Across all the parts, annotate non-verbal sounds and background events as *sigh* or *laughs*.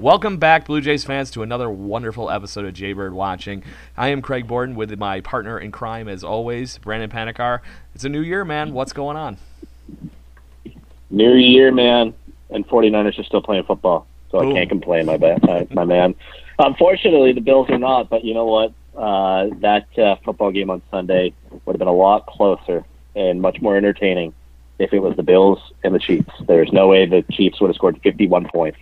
Welcome back, Blue Jays fans, to another wonderful episode of Jaybird Watching. I am Craig Borden with my partner in crime, as always, Brandon Panikar. It's a new year, man. What's going on? New year, man. And 49ers are still playing football, so. I can't complain, my, my, my man. Unfortunately, the Bills are not, but you know what? Uh, that uh, football game on Sunday would have been a lot closer and much more entertaining if it was the Bills and the Chiefs. There's no way the Chiefs would have scored 51 points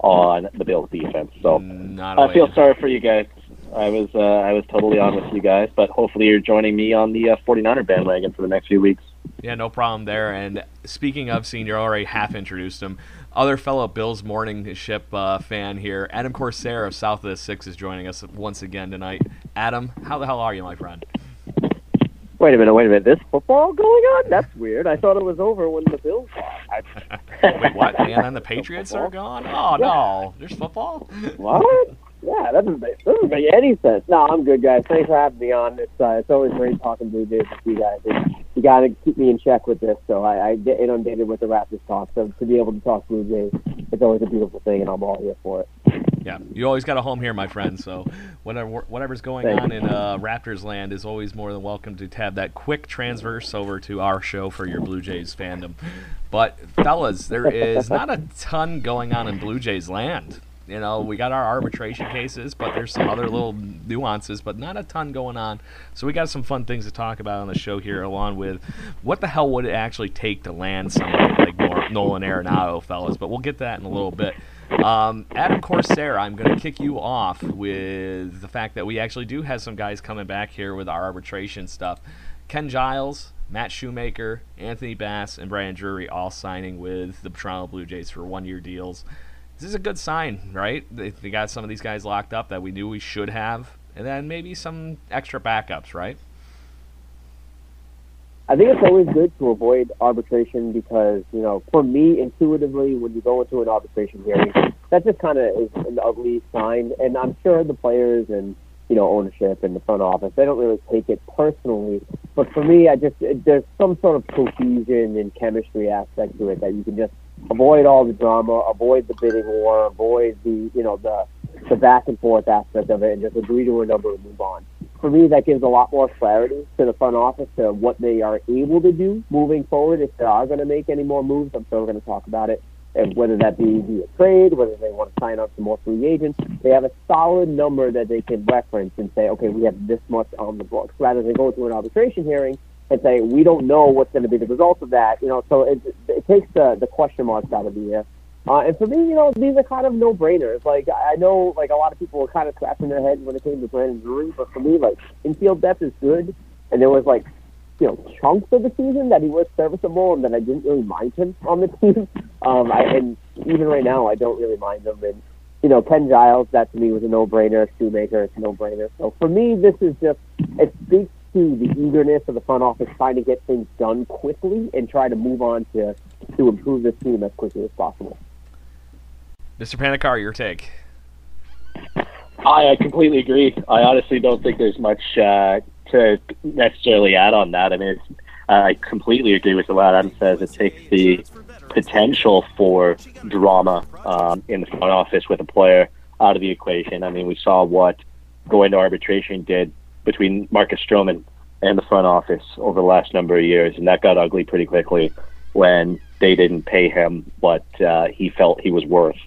on the Bills defense. So Not a I way feel sorry for you guys. I was uh, I was totally on with you guys, but hopefully you're joining me on the uh, 49er bandwagon for the next few weeks. Yeah, no problem there. And speaking of senior, already half introduced him. Other fellow Bills morning ship uh, fan here, Adam Corsair of South of the Six, is joining us once again tonight. Adam, how the hell are you, my friend? Wait a minute, wait a minute. This football going on? That's weird. I thought it was over when the Bills lost. Wait, what? Man, *laughs* and the Patriots are gone? Oh no, there's football. What? Yeah, that doesn't make, that doesn't make any sense. No, I'm good, guys. Thanks for having me on. It's uh, it's always great talking to you guys. Got to keep me in check with this, so I, I get inundated with the Raptors talk. So to be able to talk Blue Jays, it's always a beautiful thing, and I'm all here for it. Yeah, you always got a home here, my friend. So whatever whatever's going Thank on in uh, Raptors land is always more than welcome to have that quick transverse over to our show for your Blue Jays fandom. But fellas, there is not a ton going on in Blue Jays land. You know, we got our arbitration cases, but there's some other little nuances, but not a ton going on. So we got some fun things to talk about on the show here, along with what the hell would it actually take to land somebody like Nolan Arenado, fellas. But we'll get that in a little bit. Um, Adam Corsair, I'm going to kick you off with the fact that we actually do have some guys coming back here with our arbitration stuff. Ken Giles, Matt Shoemaker, Anthony Bass, and Brian Drury all signing with the Toronto Blue Jays for one-year deals. This is a good sign, right? They, got some of these guys locked up that we knew we should have, and then maybe some extra backups, right? I think it's always good to avoid arbitration because, you know, for me, intuitively, when you go into an arbitration hearing, that just kind of is an ugly sign. And I'm sure the players and, you know, ownership and the front office, they don't really take it personally. But for me, I just, it, there's some sort of cohesion and chemistry aspect to it that you can just avoid all the drama, avoid the bidding war, avoid the, you know, the, the back and forth aspect of it and just agree to a number and move on for me, that gives a lot more clarity to the front office to what they are able to do moving forward. If they are going to make any more moves, I'm sure we're going to talk about it. And whether that be via trade, whether they want to sign up some more free agents, they have a solid number that they can reference and say, okay, we have this much on the books, rather than go to an arbitration hearing and say we don't know what's going to be the result of that. You know, so it, it takes the the question marks out of the air. Uh, and for me, you know, these are kind of no-brainers. Like I know, like a lot of people were kind of scratching their heads when it came to Brandon Drury, but for me, like infield depth is good, and there was like, you know, chunks of the season that he was serviceable, and that I didn't really mind him on the *laughs* team. Um, I, and even right now, I don't really mind him. And you know, Ken Giles, that to me was a no-brainer. Shoemaker, it's a no-brainer. So for me, this is just it speaks to the eagerness of the front office trying to get things done quickly and try to move on to to improve this team as quickly as possible. Mr. Panikar, your take. I, I completely agree. I honestly don't think there's much uh, to necessarily add on that. I mean, it's, I completely agree with what Adam says. It takes the potential for drama um, in the front office with a player out of the equation. I mean, we saw what going to arbitration did between Marcus Stroman and the front office over the last number of years, and that got ugly pretty quickly when they didn't pay him what uh, he felt he was worth.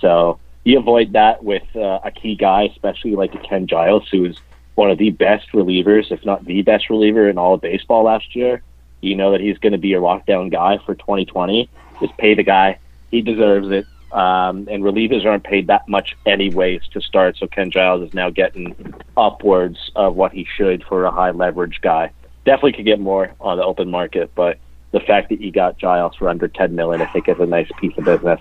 So you avoid that with uh, a key guy, especially like Ken Giles, who's one of the best relievers, if not the best reliever in all of baseball last year. You know that he's going to be a lockdown guy for 2020. Just pay the guy; he deserves it. Um, and relievers aren't paid that much anyways to start. So Ken Giles is now getting upwards of what he should for a high leverage guy. Definitely could get more on the open market, but the fact that you got Giles for under 10 million, I think, is a nice piece of business.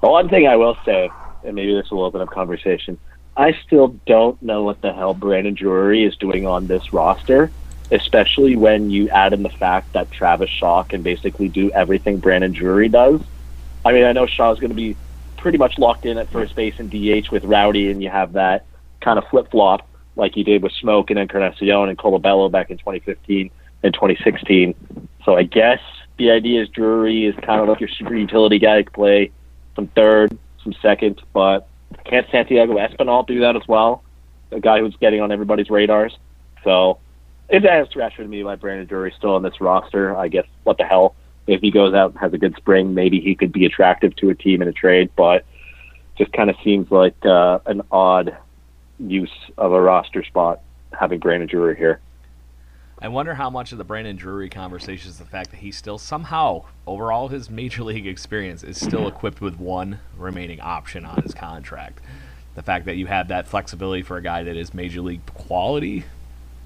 The one thing I will say, and maybe this will open up conversation, I still don't know what the hell Brandon Drury is doing on this roster, especially when you add in the fact that Travis Shaw can basically do everything Brandon Drury does. I mean, I know Shaw's going to be pretty much locked in at first base and DH with Rowdy, and you have that kind of flip flop like you did with Smoak and Encarnacion and Colabello back in 2015 and 2016. So I guess the idea is Drury is kind of like your super utility guy can play some third, some second, but can't Santiago Espinal do that as well? A guy who's getting on everybody's radars. So if that has to me why Brandon Drury still on this roster, I guess what the hell. If he goes out and has a good spring, maybe he could be attractive to a team in a trade, but just kind of seems like uh, an odd use of a roster spot having Brandon Drury here. I wonder how much of the Brandon Drury conversation is the fact that he still somehow, over all his major league experience, is still equipped with one remaining option on his contract. The fact that you have that flexibility for a guy that is major league quality,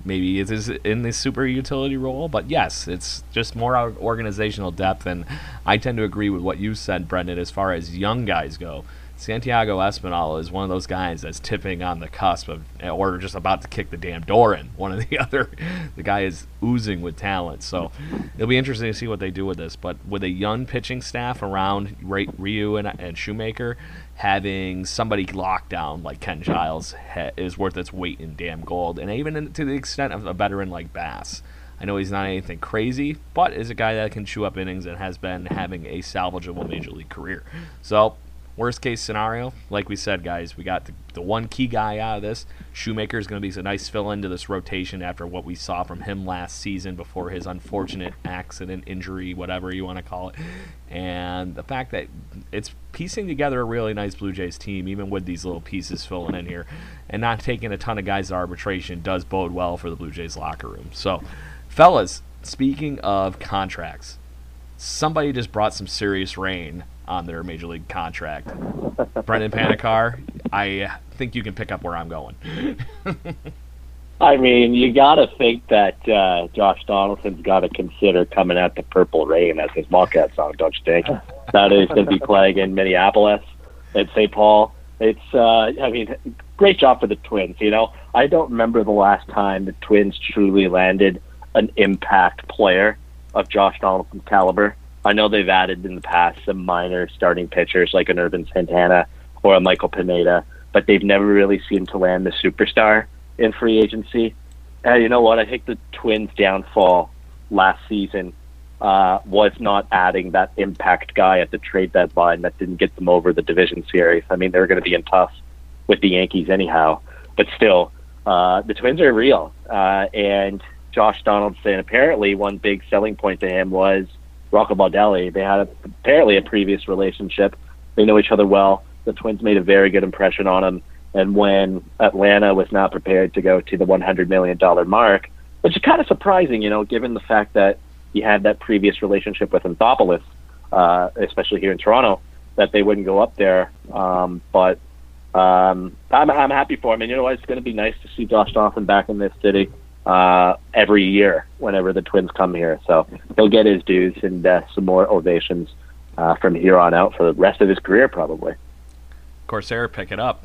maybe it is in the super utility role, but yes, it's just more organizational depth. And I tend to agree with what you said, Brendan, as far as young guys go. Santiago Espinal is one of those guys that's tipping on the cusp of, or just about to kick the damn door in. One of the *laughs* other, the guy is oozing with talent. So it'll be interesting to see what they do with this. But with a young pitching staff around Ryu and, and Shoemaker, having somebody locked down like Ken Giles ha- is worth its weight in damn gold. And even in, to the extent of a veteran like Bass. I know he's not anything crazy, but is a guy that can chew up innings and has been having a salvageable major league career. So Worst case scenario, like we said, guys, we got the, the one key guy out of this. Shoemaker is going to be a nice fill into this rotation after what we saw from him last season before his unfortunate accident, injury, whatever you want to call it. And the fact that it's piecing together a really nice Blue Jays team, even with these little pieces filling in here, and not taking a ton of guys to arbitration, does bode well for the Blue Jays locker room. So, fellas, speaking of contracts, somebody just brought some serious rain on their major league contract. Brendan Panikar, I think you can pick up where I'm going. *laughs* I mean, you got to think that uh, Josh Donaldson's got to consider coming out to Purple Rain as his walkout song, don't you think? *laughs* that is going to be playing in Minneapolis and St. Paul. It's, uh, I mean, great job for the Twins. You know, I don't remember the last time the Twins truly landed an impact player of Josh Donaldson's caliber. I know they've added in the past some minor starting pitchers like an Ervin Santana or a Michael Pineda, but they've never really seemed to land the superstar in free agency. And you know what? I think the Twins' downfall last season uh, was not adding that impact guy at the trade deadline that didn't get them over the division series. I mean, they're going to be in tough with the Yankees anyhow, but still, uh, the Twins are real. Uh, and Josh Donaldson, apparently, one big selling point to him was – Rocco Baldelli. They had apparently a previous relationship. They know each other well. The Twins made a very good impression on him. And when Atlanta was not prepared to go to the $100 million mark, which is kind of surprising, you know, given the fact that he had that previous relationship with Anthopoulos, uh, especially here in Toronto, that they wouldn't go up there. Um, but um, I'm, I'm happy for him. And you know what? It's going to be nice to see Josh Donaldson back in this city uh, every year whenever the Twins come here. So he'll get his dues and uh, some more ovations uh, from here on out for the rest of his career, probably. Corsair, pick it up.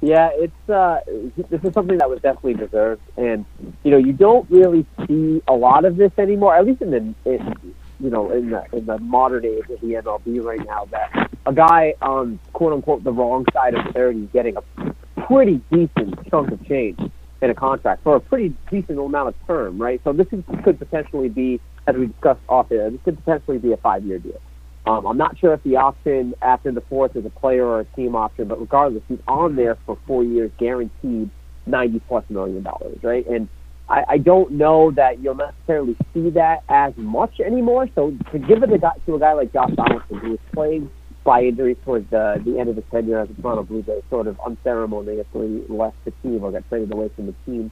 Yeah, it's uh, this is something that was definitely deserved, and you know you don't really see a lot of this anymore. At least in the in, you know in the in the modern age of the MLB right now, that a guy on quote unquote the wrong side of thirty getting a pretty decent chunk of change in a contract for a pretty decent amount of term, right? So this is, could potentially be, as we discussed off air, this could potentially be a five-year deal. Um, I'm not sure if the option after the fourth is a player or a team option, but regardless, he's on there for four years, guaranteed 90 plus million dollars, right? And I, I don't know that you'll necessarily see that as much anymore. So to give it a to a guy like Josh Donaldson, who is playing by injuries towards the, the end of his tenure as a Toronto Blue Jay, sort of unceremoniously left the team or got traded away from the team.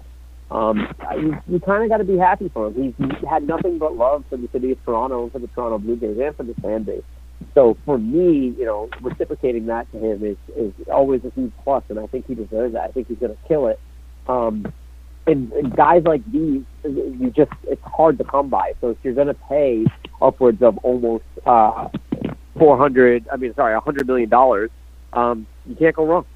Um, you, you kind of got to be happy for him. He's, he's had nothing but love for the city of Toronto and for the Toronto Blue Jays and for the fan base. So for me, you know, reciprocating that to him is is always a huge plus, and I think he deserves that. I think he's going to kill it. Um, and, and guys like these, you just it's hard to come by. So if you're going to pay upwards of almost uh, four hundred, I mean, sorry, a hundred million dollars, um, you can't go wrong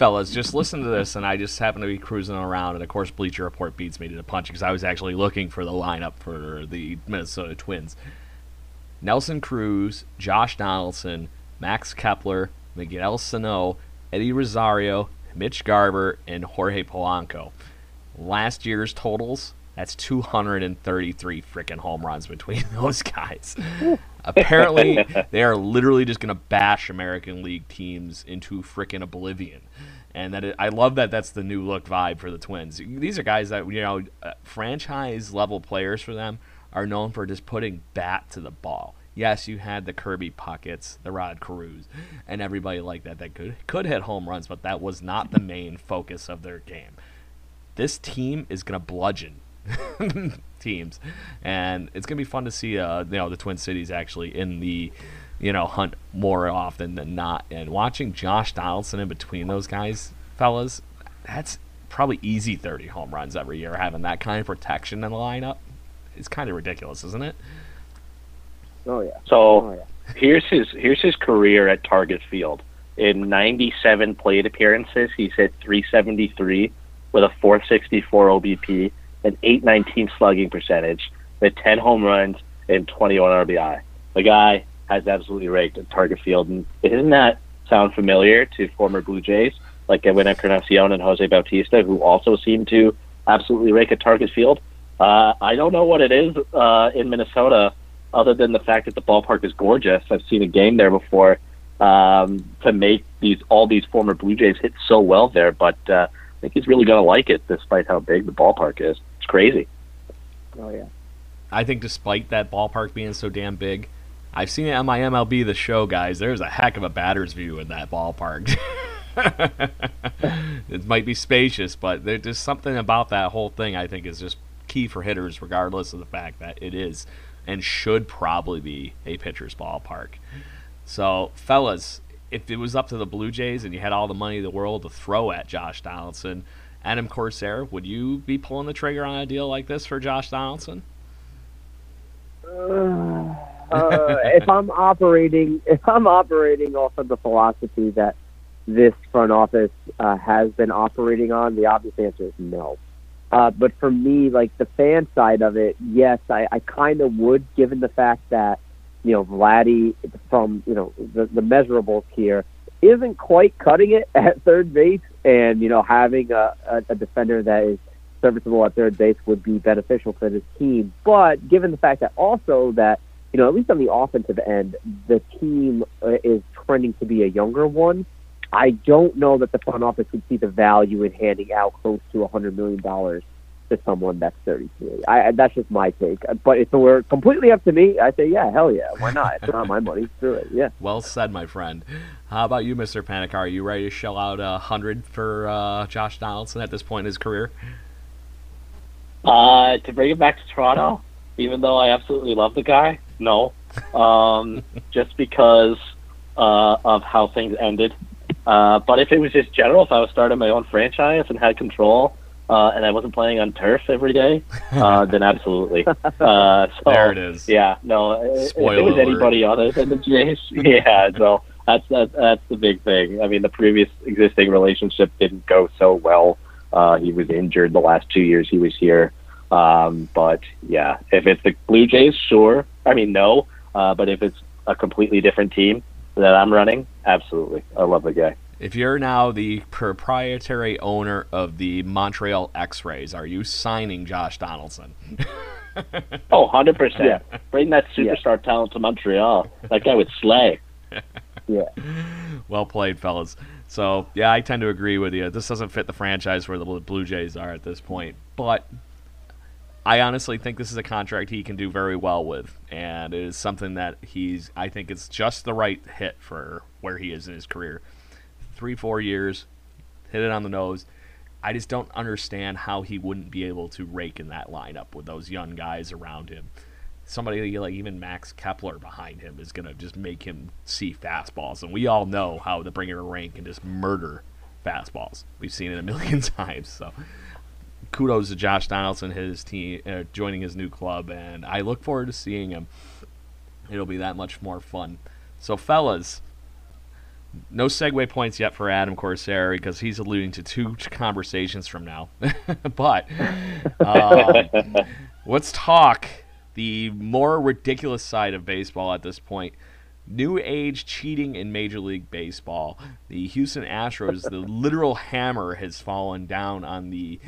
fellas, just listen to this, and I just happen to be cruising around, and of course, Bleacher Report beats me to the punch because I was actually looking for the lineup for the Minnesota Twins. Nelson Cruz, Josh Donaldson, Max Kepler, Miguel Sano, Eddie Rosario, Mitch Garver, and Jorge Polanco. Last year's totals, that's 233 freaking home runs between *laughs* those guys. Apparently, *laughs* they are literally just going to bash American League teams into freaking oblivion. And that it, I love that that's the new look vibe for the Twins. These are guys that you know, uh, franchise level players for them are known for just putting bat to the ball. Yes, you had the Kirby Pucketts, the Rod Carews, and everybody like that that could could hit home runs, but that was not the main focus of their game. This team is going to bludgeon *laughs* teams, and it's gonna be fun to see uh, you know the Twin Cities actually in the you know hunt more often than not. And watching Josh Donaldson in between those guys, fellas, that's probably easy 30 home runs every year. Having that kind of protection in the lineup, it's kind of ridiculous, isn't it? Oh yeah. So oh, yeah. here's his here's his career at Target Field. In 97 plate appearances, he's hit 373 with a 464 OBP an 819 slugging percentage with 10 home runs and 21 RBI. The guy has absolutely raked at Target Field. And doesn't that sound familiar to former Blue Jays like Edwin Encarnacion and Jose Bautista, who also seem to absolutely rake at Target Field? Uh, I don't know what it is uh, in Minnesota, other than the fact that the ballpark is gorgeous. I've seen a game there before um, to make these all these former Blue Jays hit so well there, but uh, I think he's really going to like it, despite how big the ballpark is crazy. Oh yeah. I think despite that ballpark being so damn big, I've seen it on my MLB The Show, guys. There's a heck of a batter's view in that ballpark. *laughs* it might be spacious, but there's just something about that whole thing I think is just key for hitters, regardless of the fact that it is and should probably be a pitcher's ballpark. So, fellas, if it was up to the Blue Jays and you had all the money in the world to throw at Josh Donaldson, Adam Corsair, would you be pulling the trigger on a deal like this for Josh Donaldson? Uh, uh, if I'm operating, *laughs* if I'm operating off of the philosophy that this front office uh, has been operating on, the obvious answer is no. Uh, but for me, like the fan side of it, yes, I, I kind of would, given the fact that you know Vladdy from you know the, the measurables here isn't quite cutting it *laughs* at third base, and you know having a, a, a defender that is serviceable at third base would be beneficial for this team. But given the fact that also that you know at least on the offensive end, the team uh, is trending to be a younger one. I don't know that the front office would see the value in handing out close to a hundred million dollars to someone that's 33. I, that's just my take. But if it were completely up to me, I say, yeah, hell yeah, why not? It's not my *laughs* money. Screw it. Yeah. Well said, my friend. How about you, Mr. Panic? Are you ready to shell out a hundred for uh, Josh Donaldson at this point in his career? Uh, to bring it back to Toronto, even though I absolutely love the guy, no. Um, *laughs* just because uh, of how things ended. Uh, but if it was just general, if I was starting my own franchise and had control, uh, and I wasn't playing on turf every day, *laughs* uh, then absolutely. Uh, *laughs* so, there it is. Yeah, no. Spoiler if it was anybody other than the Jays, *laughs* yeah. So that's that's that's the big thing. I mean, the previous existing relationship didn't go so well. Uh, he was injured the last two years he was here. Um, but yeah, if it's the Blue Jays, sure. I mean, no. Uh, but if it's a completely different team that I'm running, absolutely. I love the guy. If you're now the proprietary owner of the Montreal X-Rays, are you signing Josh Donaldson? *laughs* oh, 100 percent. Bring that superstar talent to Montreal. That guy would slay. *laughs* Yeah. Well played, fellas. So yeah, I tend to agree with you. This doesn't fit the franchise where the Blue Jays are at this point, but I honestly think this is a contract he can do very well with, and it is something that he's. I think it's just the right hit for where he is in his career. Three, four years, hit it on the nose. I just don't understand how he wouldn't be able to rake in that lineup with those young guys around him. Somebody like even Max Kepler behind him is gonna just make him see fastballs, and we all know how the bringer of rain can just murder fastballs. We've seen it a million *laughs* times. So kudos to Josh Donaldson, his team, uh, joining his new club, and I look forward to seeing him. It'll be that much more fun. So, fellas, no segue points yet for Adam Corsair because he's alluding to two conversations from now. *laughs* but um, *laughs* let's talk the more ridiculous side of baseball at this point. New age cheating in Major League Baseball. The Houston Astros, the literal hammer has fallen down on the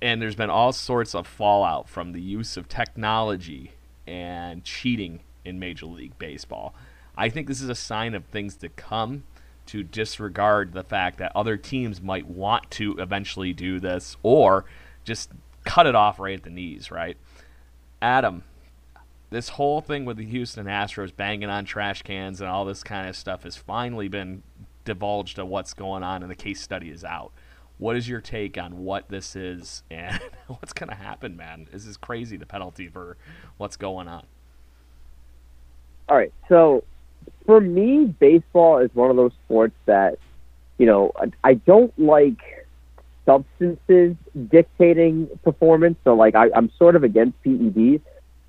and there's been all sorts of fallout from the use of technology and cheating in Major League Baseball. I think this is a sign of things to come to disregard the fact that other teams might want to eventually do this or just cut it off right at the knees, right? Adam, this whole thing with the Houston Astros banging on trash cans and all this kind of stuff has finally been divulged to what's going on and the case study is out. What is your take on what this is and *laughs* what's going to happen, man? This is crazy, the penalty for what's going on. All right. So for me, baseball is one of those sports that, you know, I don't like substances dictating performance. So, like, I, I'm sort of against PEDs.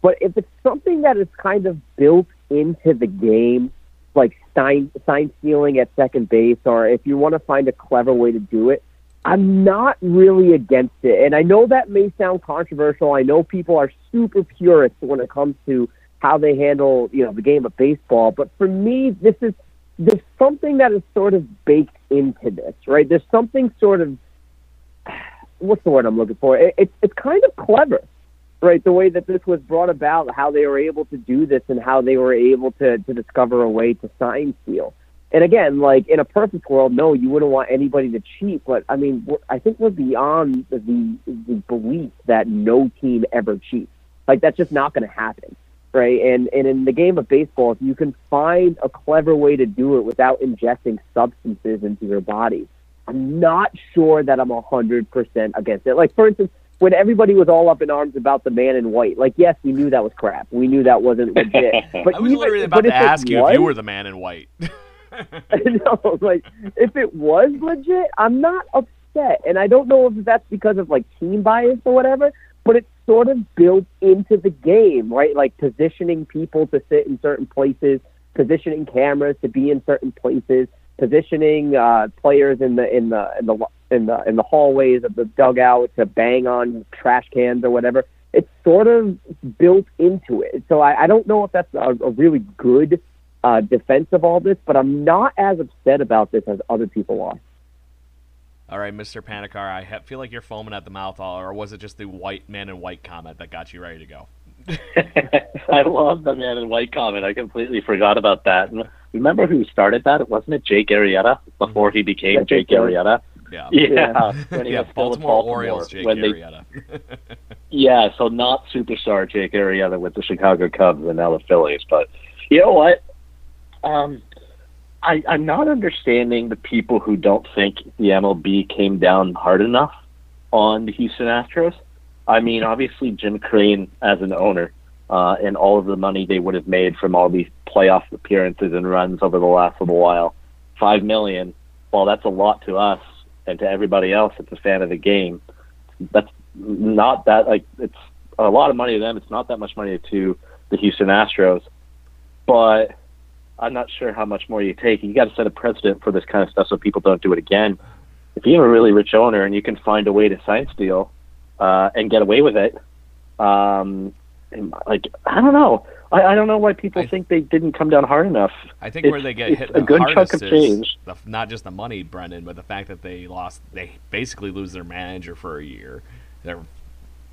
But if it's something that is kind of built into the game, like sign, sign stealing at second base, or if you want to find a clever way to do it, I'm not really against it. And I know that may sound controversial. I know people are super purists when it comes to how they handle, you know, the game of baseball. But for me, this is there's something that is sort of baked into this, right? There's something sort of *sighs* what's the word I'm looking for? It, it's it's kind of clever, right? The way that this was brought about, how they were able to do this, and how they were able to to discover a way to sign steal. And again, like in a perfect world, no, you wouldn't want anybody to cheat. But I mean, I think we're beyond the the belief that no team ever cheats. Like that's just not going to happen, right? And and in the game of baseball, if you can find a clever way to do it without injecting substances into your body, I'm not sure that I'm a hundred percent against it. Like for instance, when everybody was all up in arms about the man in white, like yes, we knew that was crap. We knew that wasn't *laughs* legit. But I was even, literally about to ask you was, if you were the man in white. *laughs* *laughs* no, like if it was legit, I'm not upset, and I don't know if that's because of like team bias or whatever. But it's sort of built into the game, right? Like positioning people to sit in certain places, positioning cameras to be in certain places, positioning uh, players in the in the in the in the in the hallways of the dugout to bang on trash cans or whatever. It's sort of built into it. So I, I don't know if that's a, a really good uh, defense of all this, but I'm not as upset about this as other people are. All right, Mr. Panikar, I ha- feel like you're foaming at the mouth, all, or was it just the white man in white comment that got you ready to go? *laughs* I love the man in white comment. I completely forgot about that. Remember who started that? It wasn't it Jake Arrieta before he became yeah, Jake Arrieta? Yeah. Yeah. *laughs* When he yeah, was Baltimore, Baltimore Orioles, Jake when Arrieta. *laughs* yeah, so not superstar Jake Arrieta with the Chicago Cubs and now the Phillies. But you know what? Um, I, I'm not understanding the people who don't think the MLB came down hard enough on the Houston Astros. I mean, *laughs* obviously Jim Crane as an owner uh, and all of the money they would have made from all these playoff appearances and runs over the last little while, five million. Well, that's a lot to us and to everybody else that's a fan of the game. That's not that like it's a lot of money to them. It's not that much money to the Houston Astros, but I'm not sure how much more you take. You got to set a precedent for this kind of stuff so people don't do it again. If you have a really rich owner and you can find a way to sign steal uh, and get away with it, um, like I don't know. I, I don't know why people I, think they didn't come down hard enough. I think it's, where they get hit a good chunk of change. The, not just the money, Brendan, but the fact that they lost. They basically lose their manager for a year. They're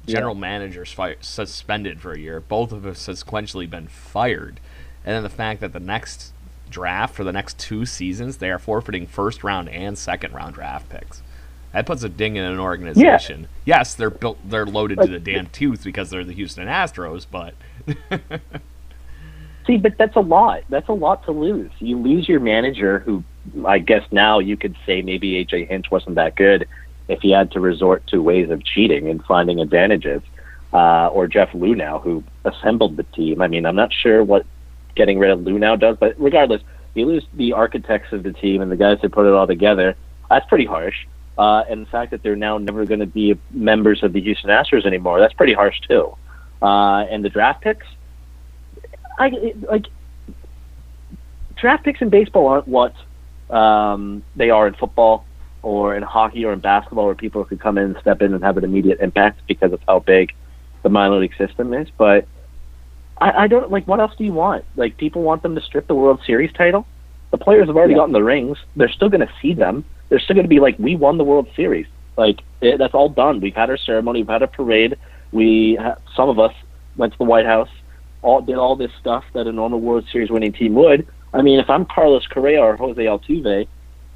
general yeah. managers fi- suspended for a year. Both of us sequentially been fired, and then the fact that the next draft for the next two seasons they are forfeiting first round and second round draft picks. That puts a ding in an organization. Yeah. Yes, they're built, they're loaded to the damn tooth because they're the Houston Astros, but. *laughs* See, but that's a lot. That's a lot to lose. You lose your manager, who I guess now you could say maybe AJ Hinch wasn't that good if he had to resort to ways of cheating and finding advantages, uh, or Jeff Luhnow, who assembled the team. I mean, I'm not sure what getting rid of Luhnow does, but regardless, you lose the architects of the team and the guys that put it all together. That's pretty harsh. Uh, and the fact that they're now never going to be members of the Houston Astros anymore, that's pretty harsh too. Uh, and the draft picks, I like draft picks in baseball aren't what um, they are in football or in hockey or in basketball, where people could come in and step in and have an immediate impact because of how big the minor league system is. But I, I don't like. What else do you want? Like people want them to strip the World Series title. The players have already yeah. gotten the rings. They're still going to see them. They're still going to be like, we won the World Series. Like it, that's all done. We've had our ceremony. We've had a parade. We some of us went to the White House. All did all this stuff that a normal World Series winning team would. I mean, if I'm Carlos Correa or Jose Altuve,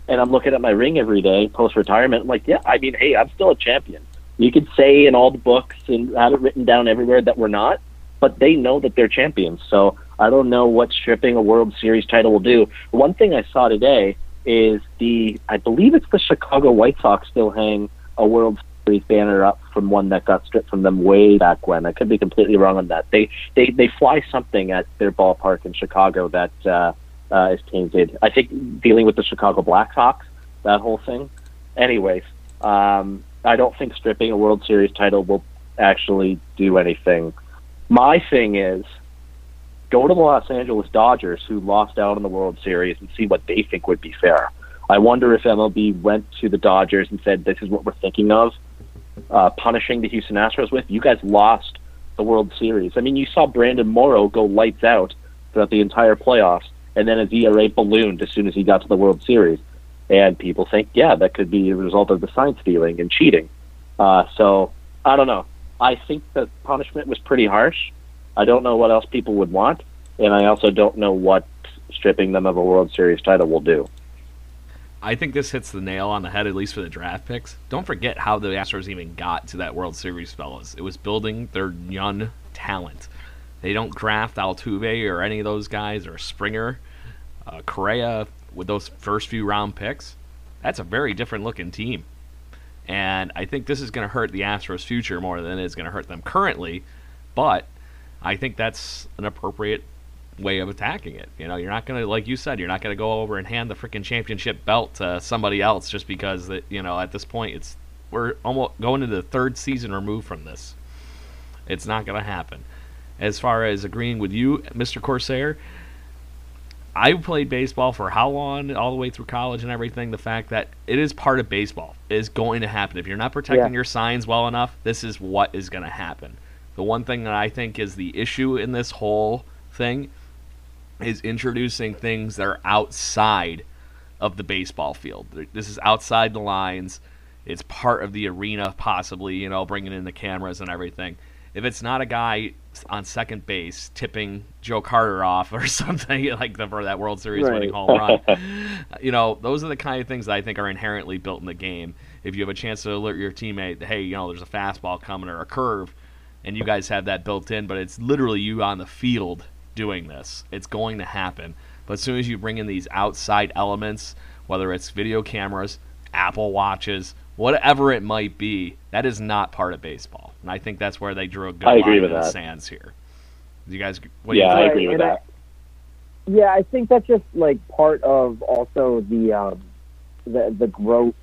and I'm looking at my ring every day post retirement. Like, yeah, I mean, hey, I'm still a champion. You could say in all the books and have it written down everywhere that we're not, but they know that they're champions. So I don't know what stripping a World Series title will do. One thing I saw today is the, I believe it's the Chicago White Sox still hang a World Series banner up from one that got stripped from them way back when. I could be completely wrong on that. They they they fly something at their ballpark in Chicago that. uh uh, is tainted. I think dealing with the Chicago Blackhawks, that whole thing. Anyways, um, I don't think stripping a World Series title will actually do anything. My thing is go to the Los Angeles Dodgers, who lost out in the World Series, and see what they think would be fair. I wonder if MLB went to the Dodgers and said, "This is what we're thinking of, uh, punishing the Houston Astros with. You guys lost the World Series. I mean, you saw Brandon Morrow go lights out throughout the entire playoffs and then his ERA ballooned as soon as he got to the World Series. And people think, yeah, that could be a result of the sign stealing and cheating. Uh, so I don't know. I think the punishment was pretty harsh. I don't know what else people would want, and I also don't know what stripping them of a World Series title will do. I think this hits the nail on the head, at least for the draft picks. Don't forget how the Astros even got to that World Series, fellas. It was building their young talent. They don't draft Altuve or any of those guys or Springer, uh, Correa with those first few round picks. That's a very different looking team. And I think this is going to hurt the Astros' future more than it is going to hurt them currently. But I think that's an appropriate way of attacking it. You know, you're not going to, like you said, you're not going to go over and hand the freaking championship belt to somebody else just because that you know at this point it's we're almost going into the third season removed from this. It's not going to happen as far as agreeing with you, Mr. Corsair. I played baseball for how long, all the way through college and everything. The fact that it is part of baseball is going to happen. If you're not protecting yeah. your signs well enough, this is what is going to happen. The one thing that I think is the issue in this whole thing is introducing things that are outside of the baseball field. This is outside the lines. It's part of the arena, possibly, you know, bringing in the cameras and everything if it's not a guy on second base tipping Joe Carter off or *laughs* something like the, for that World Series right. winning home run, *laughs* you know, those are the kind of things that I think are inherently built in the game. If you have a chance to alert your teammate, hey, you know, there's a fastball coming or a curve, and you guys have that built in, but it's literally you on the field doing this. It's going to happen. But as soon as you bring in these outside elements, whether it's video cameras, Apple watches, whatever it might be, that is not part of baseball. And I think that's where they drew a good I line in the sands here. You guys, what yeah, do you I agree with that. I, yeah, I think that's just like part of also the um, the the growth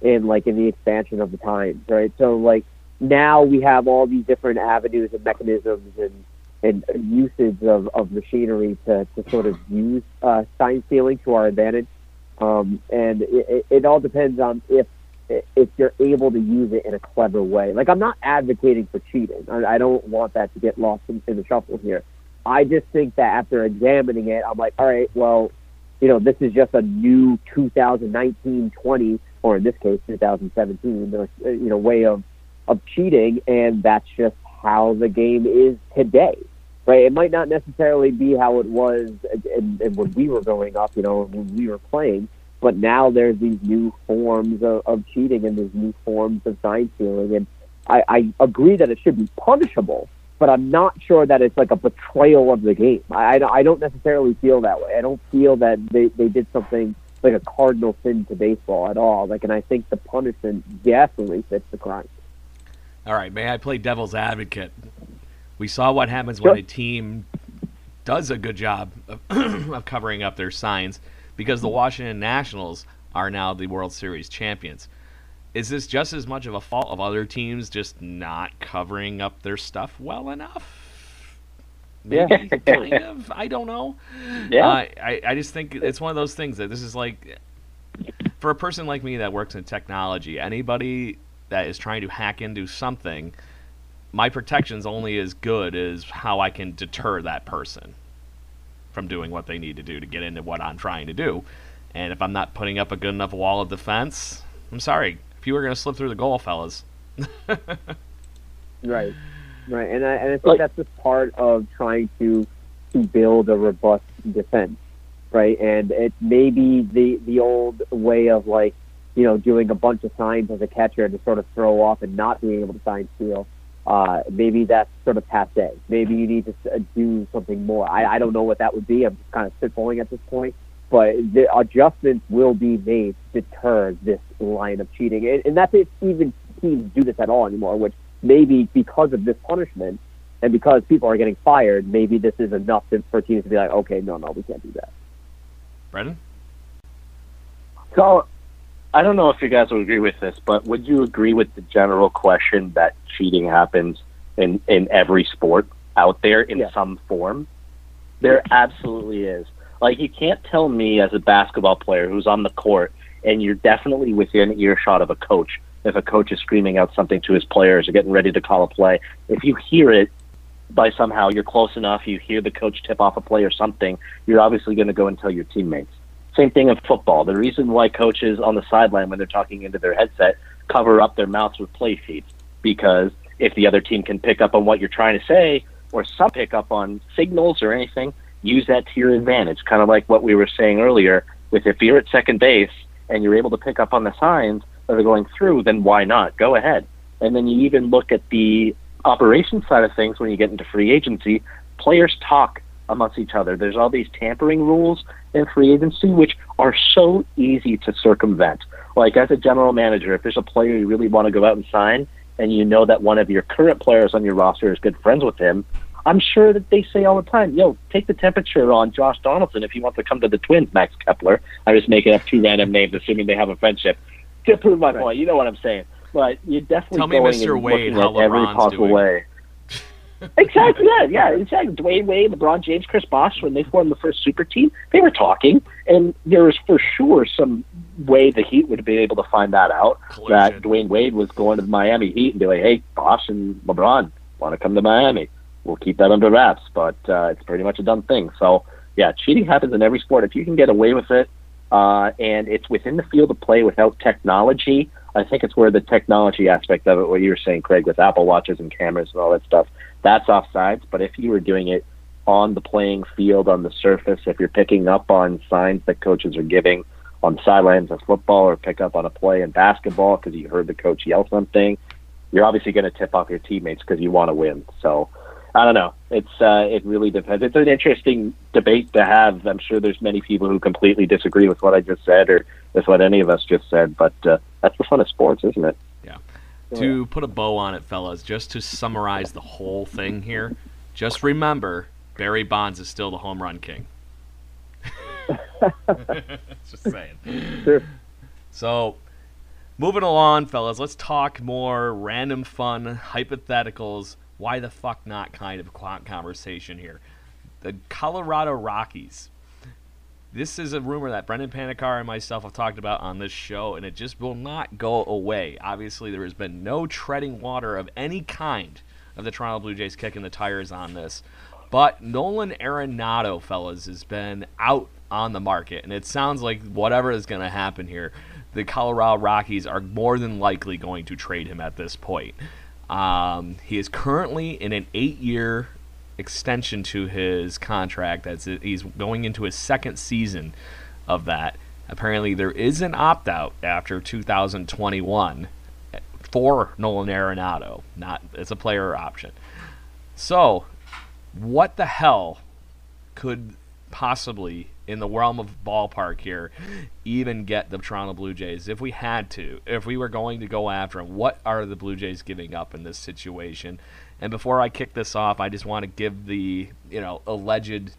in like in the expansion of the times, right? So like now we have all these different avenues and mechanisms and and usage of, of machinery to, to sort of use uh, sign stealing to our advantage. Um, and it, it all depends on if if you're able to use it in a clever way. Like I'm not advocating for cheating. I, I don't want that to get lost in, in the shuffle here. I just think that after examining it, I'm like, all right, well, you know, this is just a new 2019-20, or in this case, 2017, uh, you know, way of of cheating, and that's just how the game is today. Right? It might not necessarily be how it was and, and when we were growing up, you know, when we were playing, but now there's these new forms of, of cheating and there's new forms of sign stealing, and I, I agree that it should be punishable, but I'm not sure that it's like a betrayal of the game. I, I don't necessarily feel that way. I don't feel that they, they did something like a cardinal sin to baseball at all. Like, and I think the punishment definitely fits the crime. All right, may I play devil's advocate? We saw what happens sure. when a team does a good job of, *clears throat* of covering up their signs because the Washington Nationals are now the World Series champions is this just as much of a fault of other teams just not covering up their stuff well enough? Maybe, yeah. *laughs* kind of. I don't know. Yeah. Uh, I, I just think it's one of those things that this is like, for a person like me that works in technology, anybody that is trying to hack into something, my protection's only as good as how I can deter that person from doing what they need to do to get into what I'm trying to do. And if I'm not putting up a good enough wall of defense, I'm sorry, If you were going to slip through the goal, fellas. *laughs* right, right, and I, and I think that's just part of trying to to build a robust defense, right? And it may be the the old way of like you know doing a bunch of signs as a catcher to sort of throw off and not being able to sign steal. Uh, maybe that's sort of passe. Maybe you need to uh, do something more. I, I don't know what that would be. I'm just kind of spitballing at this point but the adjustments will be made to deter this line of cheating. And, and that's if even teams do this at all anymore, which maybe because of this punishment and because people are getting fired, maybe this is enough to, for teams to be like, okay, no, no, we can't do that. Brendan? So, I don't know if you guys would agree with this, but would you agree with the general question that cheating happens in, in every sport out there in yeah. some form? There absolutely is. Like you can't tell me as a basketball player who's on the court and you're definitely within earshot of a coach if a coach is screaming out something to his players or getting ready to call a play. If you hear it by somehow you're close enough, you hear the coach tip off a play or something, you're obviously going to go and tell your teammates. Same thing in football. The reason why coaches on the sideline when they're talking into their headset cover up their mouths with play sheets because if the other team can pick up on what you're trying to say or some pick up on signals or anything, use that to your advantage. Kind of like what we were saying earlier with if you're at second base and you're able to pick up on the signs that are going through, then why not? Go ahead. And then you even look at the operation side of things when you get into free agency. Players talk amongst each other. There's all these tampering rules in free agency, which are so easy to circumvent. Like as a general manager, if there's a player you really want to go out and sign, and you know that one of your current players on your roster is good friends with him, I'm sure that they say all the time, yo, take the temperature on Josh Donaldson if he wants to come to the Twins, Max Kepler. I was making up two random names, assuming they have a friendship. To prove my right. point, you know what I'm saying. But you definitely Tell me, Mr. Wade, how every possible doing. way. Exactly that. Yeah, exactly. Dwyane Wade, LeBron James, Chris Bosh, when they formed the first super team, they were talking, and there was for sure some way the Heat would be able to find that out. Collision. That Dwyane Wade was going to the Miami Heat and be like, "Hey, Bosh and LeBron want to come to Miami." we'll keep that under wraps. But uh, it's pretty much a done thing. So yeah, cheating happens in every sport. If you can get away with it, uh, and it's within the field of play without technology, I think it's where the technology aspect of it, what you were saying, Craig, with Apple watches and cameras and all that stuff, that's offsides. But if you were doing it on the playing field, on the surface, if you're picking up on signs that coaches are giving on sidelines of football or pick up on a play in basketball because you heard the coach yell something, you're obviously going to tip off your teammates because you want to win. So I don't know. It's uh, it really depends. It's an interesting debate to have. I'm sure there's many people who completely disagree with what I just said or with what any of us just said. But uh, that's the fun of sports, isn't it? Yeah. Oh, to put a bow on it, fellas, just to summarize the whole thing here, just remember Barry Bonds is still the home run king. *laughs* *laughs* just saying. Sure. So, moving along, fellas, let's talk more random fun hypotheticals why the fuck not kind of conversation here. The Colorado Rockies. This is a rumor that Brendan Panikar and myself have talked about on this show, and it just will not go away. Obviously, there has been no treading water of any kind of the Toronto Blue Jays kicking the tires on this. But Nolan Arenado, fellas, has been out on the market, and it sounds like whatever is going to happen here the Colorado Rockies are more than likely going to trade him at this point. Um, he is currently in an eight-year extension to his contract. That's he's going into his second season of that. Apparently, there is an opt-out after 2021 for Nolan Arenado. Not it's a player option. So, what the hell could possibly in the realm of ballpark here even get the Toronto Blue Jays if we had to, if we were going to go after him? What are the Blue Jays giving up in this situation? And before I kick this off, I just want to give the, you know, alleged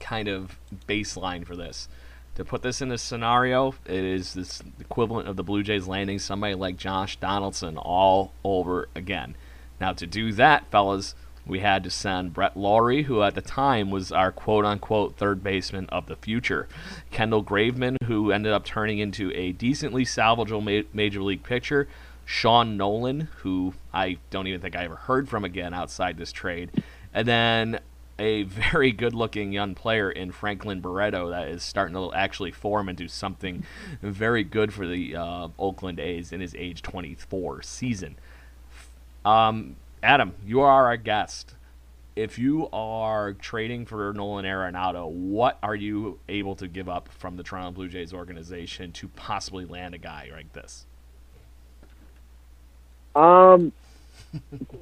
kind of baseline for this. To put this in a scenario, it is this equivalent of the Blue Jays landing somebody like Josh Donaldson all over again. Now, to do that, fellas, we had to send Brett Lawrie, who at the time was our quote unquote third baseman of the future. Kendall Graveman, who ended up turning into a decently salvageable major league pitcher. Sean Nolan, who I don't even think I ever heard from again outside this trade. And then a very good looking young player in Franklin Barreto that is starting to actually form and do something very good for the uh, Oakland A's in his age 24 season. Um, Adam, you are our guest. If you are trading for Nolan Arenado, what are you able to give up from the Toronto Blue Jays organization to possibly land a guy like this? Um,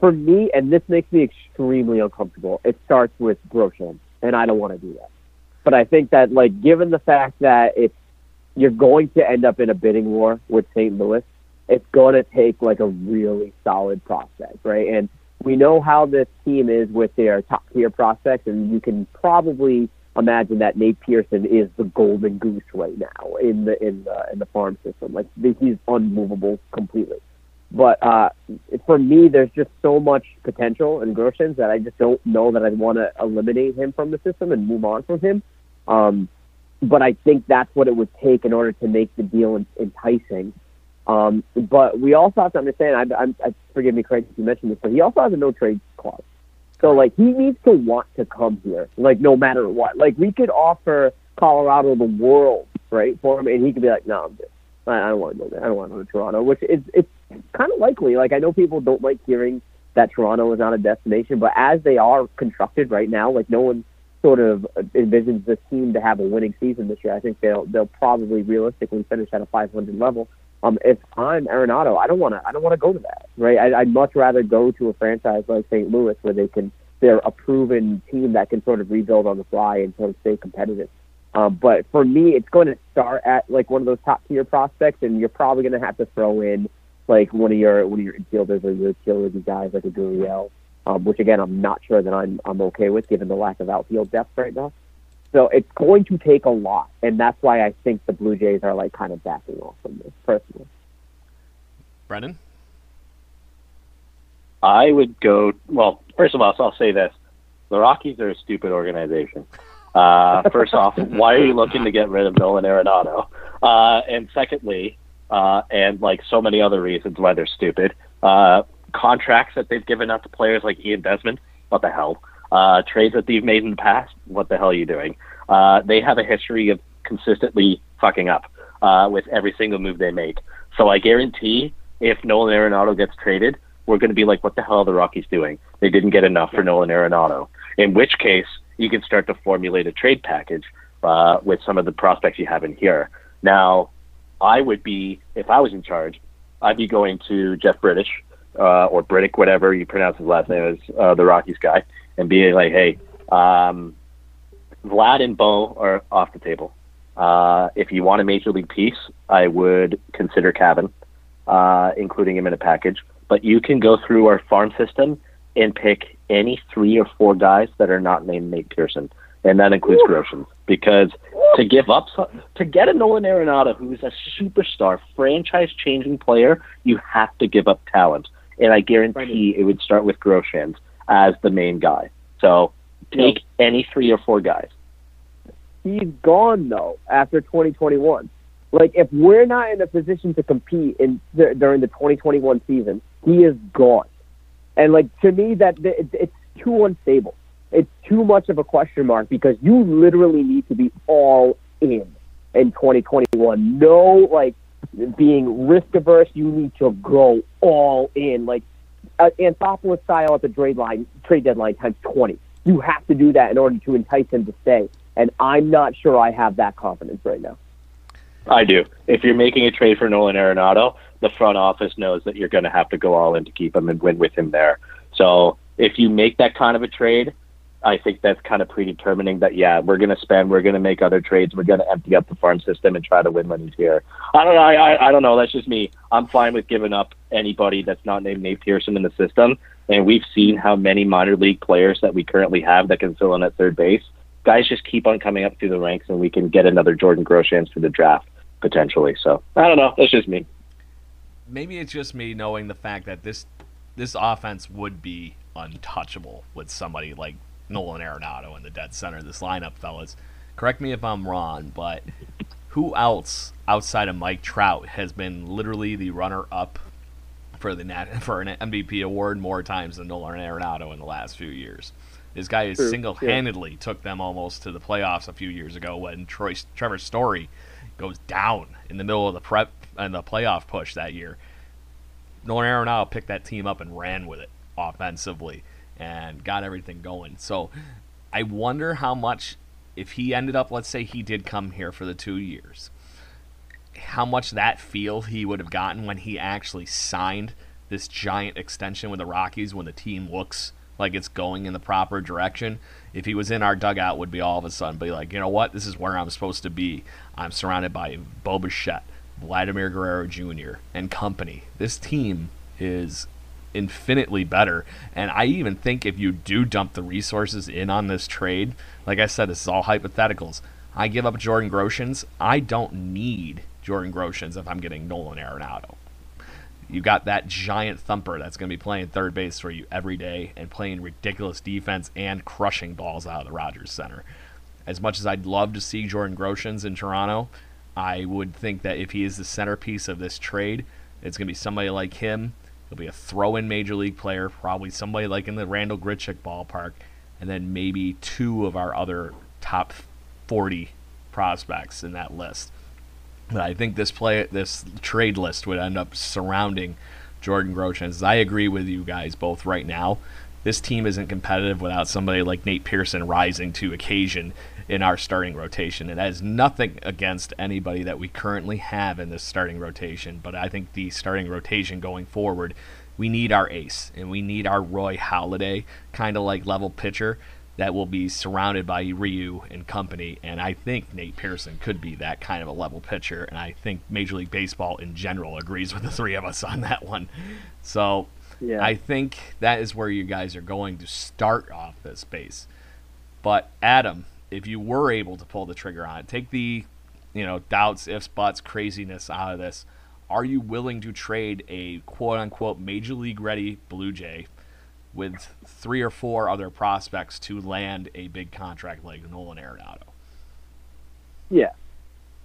for me, and this makes me extremely uncomfortable. It starts with Groshans, and I don't want to do that. But I think that, like, given the fact that it's you're going to end up in a bidding war with St. Louis, it's going to take like a really solid prospect, right? And we know how this team is with their top tier prospects, and you can probably imagine that Nate Pearson is the golden goose right now in the in the in the farm system. Like he's unmovable completely. But uh, for me, there's just so much potential in Groshans that I just don't know that I'd want to eliminate him from the system and move on from him. Um, but I think that's what it would take in order to make the deal enticing. Um, but we also have to understand. I, I, I forgive me, Craig, if you mentioned this, but he also has a no trade clause. So like he needs to want to come here, like no matter what. Like we could offer Colorado the world, right, for him, and he could be like, no, I'm just, I, I don't want to go there. I don't want to go to Toronto, which is it's kind of likely. Like I know people don't like hearing that Toronto is not a destination, but as they are constructed right now, like no one sort of envisions this team to have a winning season this year. I think they'll they'll probably realistically finish at a 500 level. Um, if I'm Arenado, I don't want to. I don't want to go to that. Right? I, I'd much rather go to a franchise like St. Louis where they can. They're a proven team that can sort of rebuild on the fly and sort of stay competitive. Um, but for me, it's going to start at like one of those top tier prospects, and you're probably going to have to throw in like one of your one of your infielders or your utility guys like a Gurriel, um, which again I'm not sure that I'm I'm okay with given the lack of outfield depth right now. So it's going to take a lot, and that's why I think the Blue Jays are like kind of backing off from this personally. Brennan, I would go. Well, first of all, so I'll say this: the Rockies are a stupid organization. Uh, first off, why are you looking to get rid of Nolan Arenado? Uh, and secondly, uh, and like so many other reasons why they're stupid, uh, contracts that they've given out to players like Ian Desmond, what the hell? Uh, trades that they've made in the past, what the hell are you doing? Uh, they have a history of consistently fucking up uh, with every single move they make. So I guarantee if Nolan Arenado gets traded, we're going to be like, what the hell are the Rockies doing? They didn't get enough for Nolan Arenado. In which case, you can start to formulate a trade package uh, with some of the prospects you have in here. Now, I would be, if I was in charge, I'd be going to Jeff British uh, or Britick, whatever you pronounce his last name is, uh, the Rockies guy, and be like, hey, um, Vlad and Bo are off the table. Uh, if you want a major league piece, I would consider Cavan, uh, including him in a package. But you can go through our farm system and pick any three or four guys that are not named Nate Pearson, and that includes Groshans. Because to give up to get a Nolan Arenado, who's a superstar, franchise-changing player, you have to give up talent. And I guarantee it would start with Groshans as the main guy. So take any three or four guys. He's gone though after 2021. Like if we're not in a position to compete in during the 2021 season, he is gone. And like to me, that it's too unstable. It's too much of a question mark because you literally need to be all in in 2021. No like being risk averse, you need to go all in. Like uh, Anthopoulos style at the trade line, trade deadline times 20. You have to do that in order to entice him to stay. And I'm not sure I have that confidence right now. I do. If you're making a trade for Nolan Arenado, the front office knows that you're going to have to go all in to keep him and win with him there. So if you make that kind of a trade, I think that's kind of predetermining that yeah, we're to spend, we're to make other trades, we're to empty up the farm system and try to win when he's here. I don't know. I, I don't know. That's just me. I'm fine with giving up anybody that's not named Nate Pearson in the system. And we've seen how many minor league players that we currently have that can fill in at third base. Guys just keep on coming up through the ranks, and we can get another Jordan Groshans for the draft potentially. So I don't know. That's just me. Maybe it's just me knowing the fact that this this offense would be untouchable with somebody like Nolan Arenado in the dead center of this lineup, fellas. Correct me if I'm wrong, but who else outside of Mike Trout has been literally the runner-up for the nat- *laughs* for an MVP award more times than Nolan Arenado in the last few years? This guy is single-handedly yeah. took them almost to the playoffs a few years ago when Troy Trevor Story goes down in the middle of the prep and the playoff push that year. Nolan Arenado picked that team up and ran with it offensively and got everything going. So I wonder how much, if he ended up, let's say he did come here for the two years, how much that feel he would have gotten when he actually signed this giant extension with the Rockies when the team looks like it's going in the proper direction. If he was in our dugout, would be all of a sudden be like, you know what, this is where I'm supposed to be. I'm surrounded by Bo Bichette, Vladimir Guerrero Jr., and company. This team is infinitely better. And I even think if you do dump the resources in on this trade, like I said, this is all hypotheticals. I give up Jordan Groshans. I don't need Jordan Groshans if I'm getting Nolan Arenado. You got that giant thumper that's going to be playing third base for you every day and playing ridiculous defense and crushing balls out of the Rogers Center. As much as I'd love to see Jordan Groshans in Toronto, I would think that if he is the centerpiece of this trade, it's going to be somebody like him He'll be a throw-in major league player, probably somebody like in the Randall Grichuk ballpark, and then maybe two of our other top 40 prospects in that list. But I think this play, this trade list would end up surrounding Jordan Groshans. I agree with you guys both right now. This team isn't competitive without somebody like Nate Pearson rising to occasion in our starting rotation. It has nothing against anybody that we currently have in this starting rotation, but I think the starting rotation going forward, we need our ace and we need our Roy Halladay kind of like level pitcher that will be surrounded by Ryu and company. And I think Nate Pearson could be that kind of a level pitcher. And I think Major League Baseball in general agrees with the three of us on that one. So yeah. I think that is where you guys are going to start off this base. But Adam, if you were able to pull the trigger on it, take the you know doubts, ifs, buts, craziness out of this. Are you willing to trade a quote unquote major league ready Blue Jay with three or four other prospects to land a big contract like Nolan Arenado? Yeah,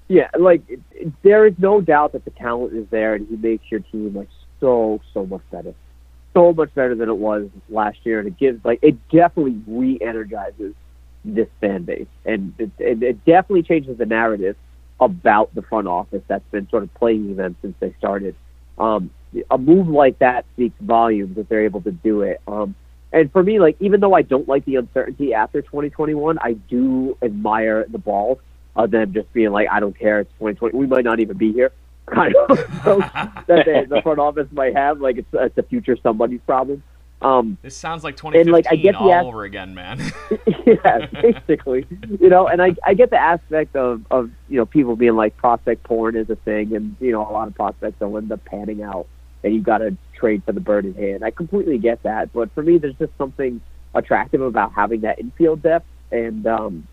yeah. Like it, it, there is no doubt that the talent is there, and he makes your team like so so much better, so much better than it was last year, and it gives like it definitely re-energizes this fan base, and it, it, it definitely changes the narrative about the front office that's been sort of plaguing them since they started. Um, a move like that speaks volumes that they're able to do it. Um, and for me, like even though I don't like the uncertainty after 2021, I do admire the balls of them just being like, I don't care, it's 2020. We might not even be here. *laughs* Kind of *laughs* so that they, the front office might have like it's, it's a future somebody's problem. Um, this sounds like 2015 and, like, I get all over again, man. *laughs* yeah, basically. You know, and I I get the aspect of of you know people being like prospect porn is a thing, and you know a lot of prospects don't end up panning out, and you've got to trade for the bird in hand. I completely get that, but for me, there's just something attractive about having that infield depth, and um,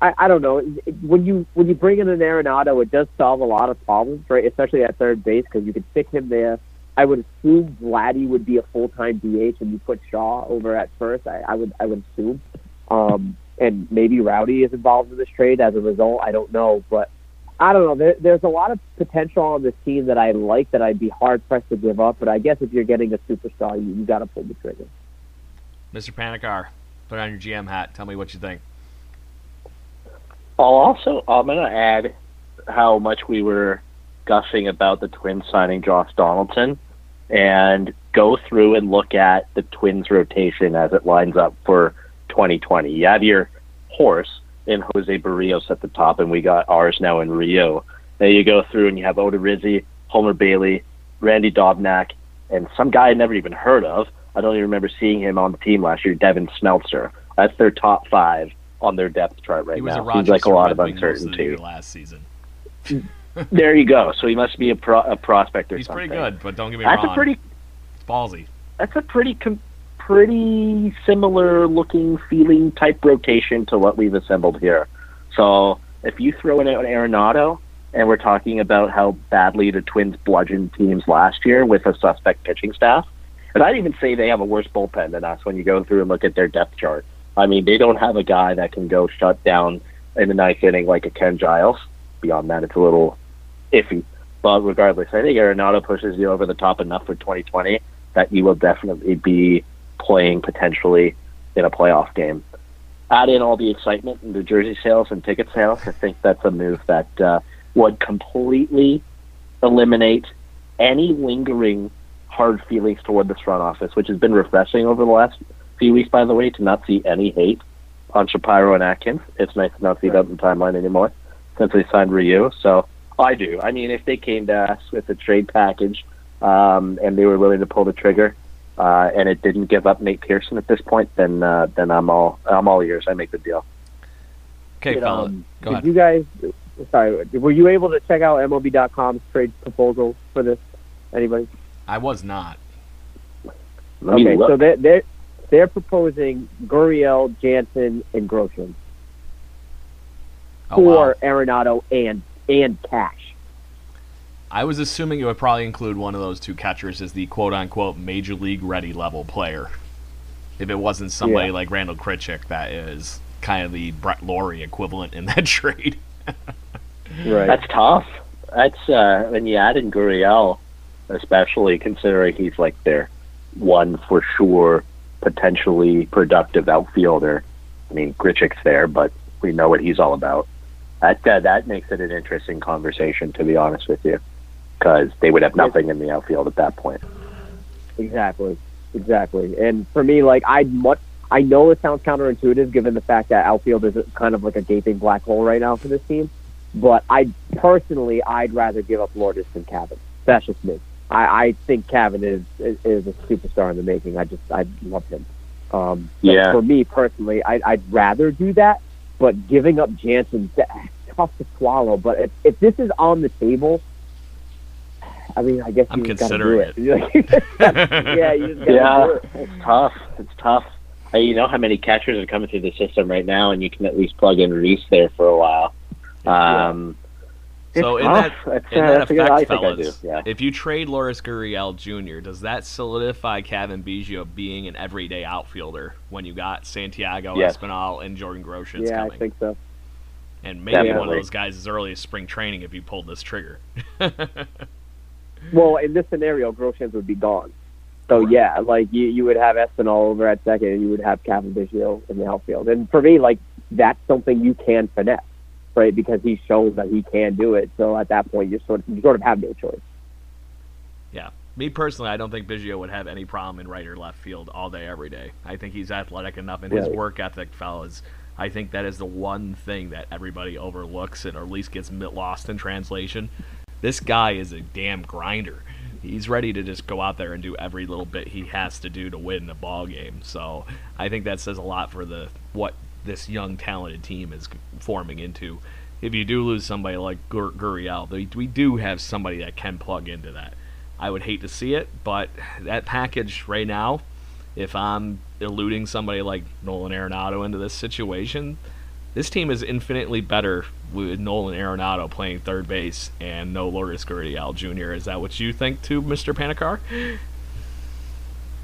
I, I don't know when you when you bring in an Arenado, it does solve a lot of problems, right? Especially at third base because you can stick him there I would assume Vladdy would be a full time DH, and you put Shaw over at first. I, I would I would assume, um, and maybe Rowdy is involved in this trade as a result. I don't know, but I don't know. There, there's a lot of potential on this team that I like that I'd be hard pressed to give up. But I guess if you're getting a superstar, you, you got to pull the trigger. Mr. Panikar, put on your GM hat. Tell me what you think. I'll also I'm gonna add how much we were gushing about the Twins signing Josh Donaldson and go through and look at the Twins rotation as it lines up for 2020. You have your horse in Jose Berrios at the top, and we got ours now in Ryu. Then you go through and you have Odorizzi, Homer Bailey, Randy Dobnak, and some guy I never even heard of. I don't even remember seeing him on the team last year, Devin Smeltzer. That's their top five on their depth chart right he was now. A Seems like a lot of Red of the uncertainty. year last season. *laughs* there you go. So he must be a, pro- a prospect or He's something. He's pretty good, but don't get me That's wrong. a pretty it's ballsy. that's a pretty com- pretty similar looking feeling type rotation to what we've assembled here. So if you throw in an Arenado, and we're talking about how badly the Twins bludgeoned teams last year with a suspect pitching staff, and I'd even say they have a worse bullpen than us when you go through and look at their depth chart. I mean, they don't have a guy that can go shut down in the ninth inning like a Ken Giles. Beyond that, it's a little iffy. But regardless, I think Arenado pushes you over the top enough for 2020 that you will definitely be playing potentially in a playoff game. Add in all the excitement and the jersey sales and ticket sales. I think that's a move that uh, would completely eliminate any lingering hard feelings toward this front office, which has been refreshing over the last few weeks, by the way, to not see any hate on Shapiro and Atkins. It's nice to not see that in the timeline anymore since they signed Ryu. So I do. I mean, if they came to us with a trade package um, and they were willing to pull the trigger, uh, and it didn't give up Nate Pearson at this point, then uh, then I'm all I'm all ears. I make the deal. Okay, Did, um, Go did ahead. you guys? Sorry, were you able to check out MLB.com's trade proposal for this? Anybody? I was not. Let okay, so they're they're, they're proposing Gurriel, Jansen, and Groshans Oh, for wow. Arenado and and cash. I was assuming it would probably include one of those two catchers as the quote unquote major league ready level player. If it wasn't somebody Yeah. like Randall Grichuk, that is kind of the Brett Lawrie equivalent in that *laughs* trade. Right. That's tough. That's uh, when you add in Gurriel, especially considering he's like their one for sure potentially productive outfielder. I mean, Grichuk's there, but we know what he's all about. That uh, that makes it an interesting conversation, to be honest with you, because they would have nothing in the outfield at that point. Exactly, exactly. And for me, like I'd much, I know it sounds counterintuitive given the fact that outfield is kind of like a gaping black hole right now for this team. But I personally, I'd rather give up Lourdes than Cavan. That's just me. I, I think Cavan is, is is a superstar in the making. I just I love him. Um, Yeah. For me personally, I, I'd rather do that. But giving up Jansen, that's tough to swallow. But if, if this is on the table, I mean, I guess I'm you just gotta do considering it. *laughs* yeah, you just Yeah, *laughs* do it. it's tough. It's tough. You know how many catchers are coming through the system right now, and you can at least plug in Reese there for a while. Um, So it's in tough. that, That's, in uh, that effect, I fellas, yeah. if you trade Lourdes Gurriel Jr., does that solidify Cavan Biggio being an everyday outfielder when you got Santiago Yes. Espinal and Jordan Groshans Yeah, coming? I think so. and maybe one of those guys as early as spring training if you pulled this trigger. Well, in this scenario, Groshans would be gone. So yeah, like you, you would have Espinal over at second, and you would have Cavan Biggio in the outfield. And for me, like that's something you can finesse, right? Because he's shown that he can do it. So at that point, you sort of you sort of have no choice. Yeah. Me personally, I don't think Biggio would have any problem in right or left field all day, every day. I think he's athletic enough, and his work ethic, fellas. I think that is the one thing that everybody overlooks and or at least gets lost in translation. This guy is a damn grinder. He's ready to just go out there and do every little bit he has to do to win a ball game. So I think that says a lot for the what this young talented team is forming into. If you do lose somebody like Gur- Gurriel, we- we do have somebody that can plug into that. I would hate to see it, but that package right now, if I'm eluding somebody like Nolan Arenado into this situation, this team is infinitely better with Nolan Arenado playing third base and no Lourdes Gurriel Jr. Is that what you think too, Mr. Panikar?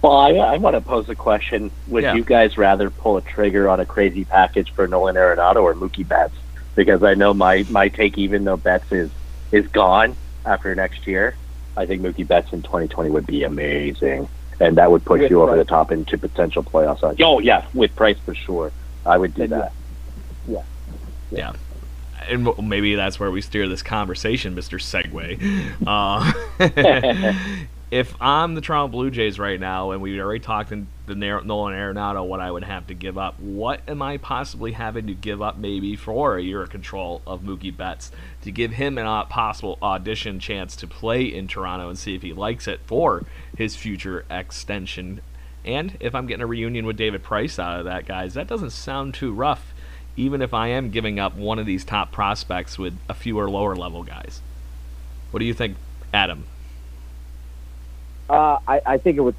Well, I, I want to pose a question. Would Yeah. you guys rather pull a trigger on a crazy package for Nolan Arenado or Mookie Betts? Because I know my, my take, even though Betts is, is gone after next year, I think Mookie Betts in 2020 would be amazing. And that would push With you over Price. the top into potential playoffs. Oh, yeah, with Price for sure. I would do And that. Yeah. Yeah. And maybe that's where we steer this conversation, Mister Segway. Uh, *laughs* *laughs* if I'm the Toronto Blue Jays right now, and we already talked in the Nolan Arenado, what I would have to give up, what am I possibly having to give up maybe for a year of control of Mookie Betts to give him a possible audition chance to play in Toronto and see if he likes it for his future extension? And if I'm getting a reunion with David Price out of that, guys, that doesn't sound too rough, even if I am giving up one of these top prospects with a fewer lower level guys. What do you think, Adam? Uh, I, I think it would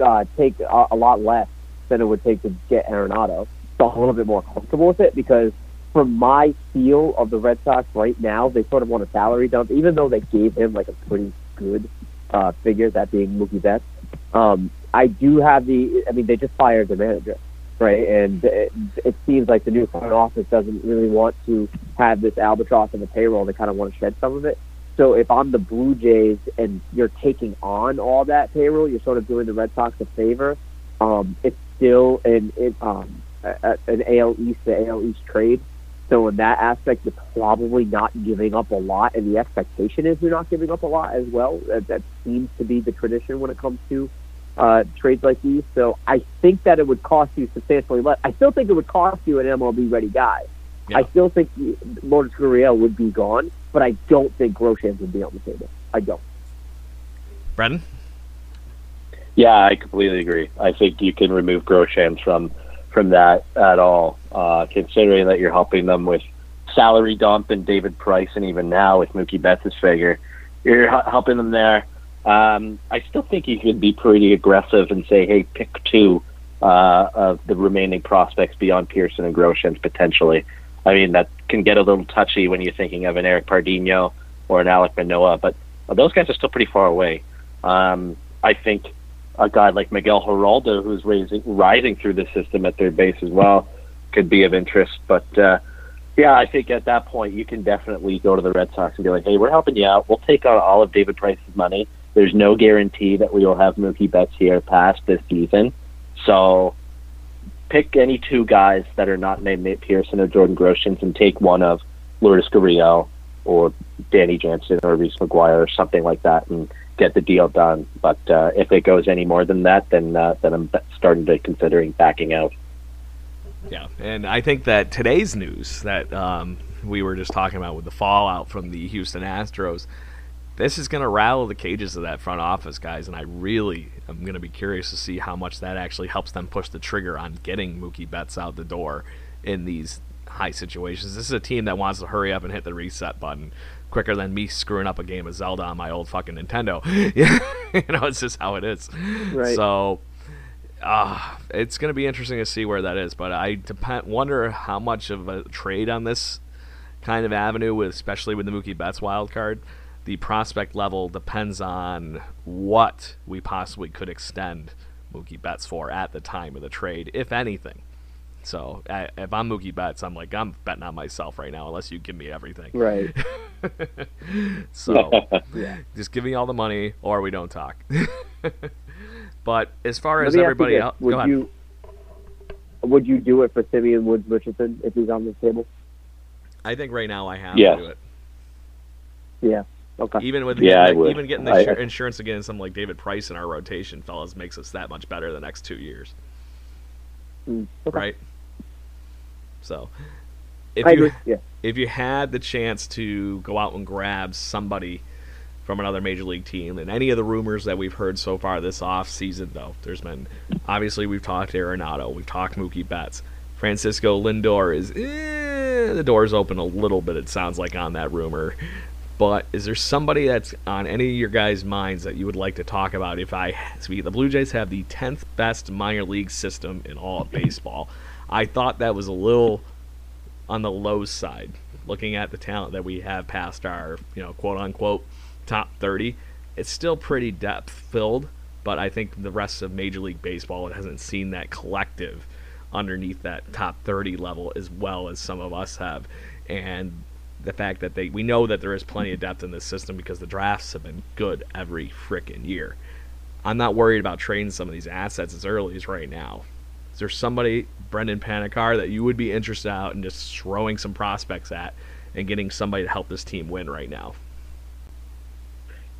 uh, take a, a, lot less than it would take to get Arenado. So I'm a little bit more comfortable with it because from my feel of the Red Sox right now, they sort of want a salary dump, even though they gave him like a pretty good uh, figure, that being Mookie Betts. Um, I do have the, I mean, they just fired the manager, right? And it, it seems like the new front office doesn't really want to have this albatross in the payroll. They kind of want to shed some of it. So if I'm the Blue Jays and you're taking on all that payroll, you're sort of doing the Red Sox a favor. Um, it's still an it, um, a, an AL East to AL East trade. So in that aspect, you're probably not giving up a lot, and the expectation is you're not giving up a lot as well. That, that seems to be the tradition when it comes to uh, trades like these. So I think that it would cost you substantially less. I still think it would cost you an MLB ready guy. Yeah. I still think Lourdes Gurriel would be gone, but I don't think Groshans would be on the table. I don't. Brendan? Yeah, I completely agree. I think you can remove Groshans from from that at all, uh, considering that you're helping them with salary dump and David Price, and even now with Mookie Betts' figure, you're helping them there. Um, I still think you could be pretty aggressive and say, hey, pick two uh, of the remaining prospects beyond Pearson and Groshans potentially. I mean, that can get a little touchy when you're thinking of an Eric Pardinho or an Alec Manoah, but those guys are still pretty far away. Um, I think a guy like Miguel Hiraldo, who's raising, rising through the system at third base as well, could be of interest. But uh, yeah, I think at that point you can definitely go to the Red Sox and be like, "Hey, we're helping you out. We'll take on all of David Price's money. There's no guarantee that we will have Mookie Betts here past this season, so pick any two guys that are not named Nate Pearson or Jordan Groshans and take one of Lourdes Gurriel or Danny Jansen or Reese McGuire or something like that and get the deal done. But uh, if it goes any more than that, then uh, then I'm starting to considering backing out. Yeah, and I think that today's news that um, we were just talking about with the fallout from the Houston Astros this is going to rattle the cages of that front office, guys, and I really am going to be curious to see how much that actually helps them push the trigger on getting Mookie Betts out the door in these high situations. This is a team that wants to hurry up and hit the reset button quicker than me screwing up a game of Zelda on my old fucking Nintendo. *laughs* you know, it's just how it is. Right. So, uh, it's going to be interesting to see where that is. But I depend, wonder how much of a trade on this kind of avenue, with especially with the Mookie Betts wild card the prospect level depends on what we possibly could extend Mookie Betts for at the time of the trade, if anything. So if I'm Mookie Betts, I'm like I'm betting on myself right now, unless you give me everything. Right. *laughs* so *laughs* yeah. just give me all the money, or we don't talk. *laughs* but as far as everybody else, would you would you do it for Simeon Woods Richardson if he's on the table? I think right now I have yes. to do it. Yeah. Okay. Even with yeah, getting, even getting the I, insurance again, some like David Price in our rotation, fellas, makes us that much better the next two years. Mm, okay. Right. So, if I you agree. Yeah. if you had the chance to go out and grab somebody from another major league team, and any of the rumors that we've heard so far this off season, though, there's been obviously we've talked Arenado, we've talked Mookie Betts, Francisco Lindor is eh, the door's open a little bit. It sounds like on that rumor. But is there somebody that's on any of your guys' minds that you would like to talk about? If I, speak, the Blue Jays have the 10th best minor league system in all of baseball. I thought that was a little on the low side, looking at the talent that we have past our, you know, quote unquote top 30. It's still pretty depth filled, but I think the rest of Major League Baseball hasn't seen that collective underneath that top 30 level as well as some of us have. And the fact that they we know that there is plenty of depth in this system because the drafts have been good every freaking year. I'm not worried about trading some of these assets as early as right now. Is there somebody Brendan Panikar that you would be interested out in just throwing some prospects at and getting somebody to help this team win right now?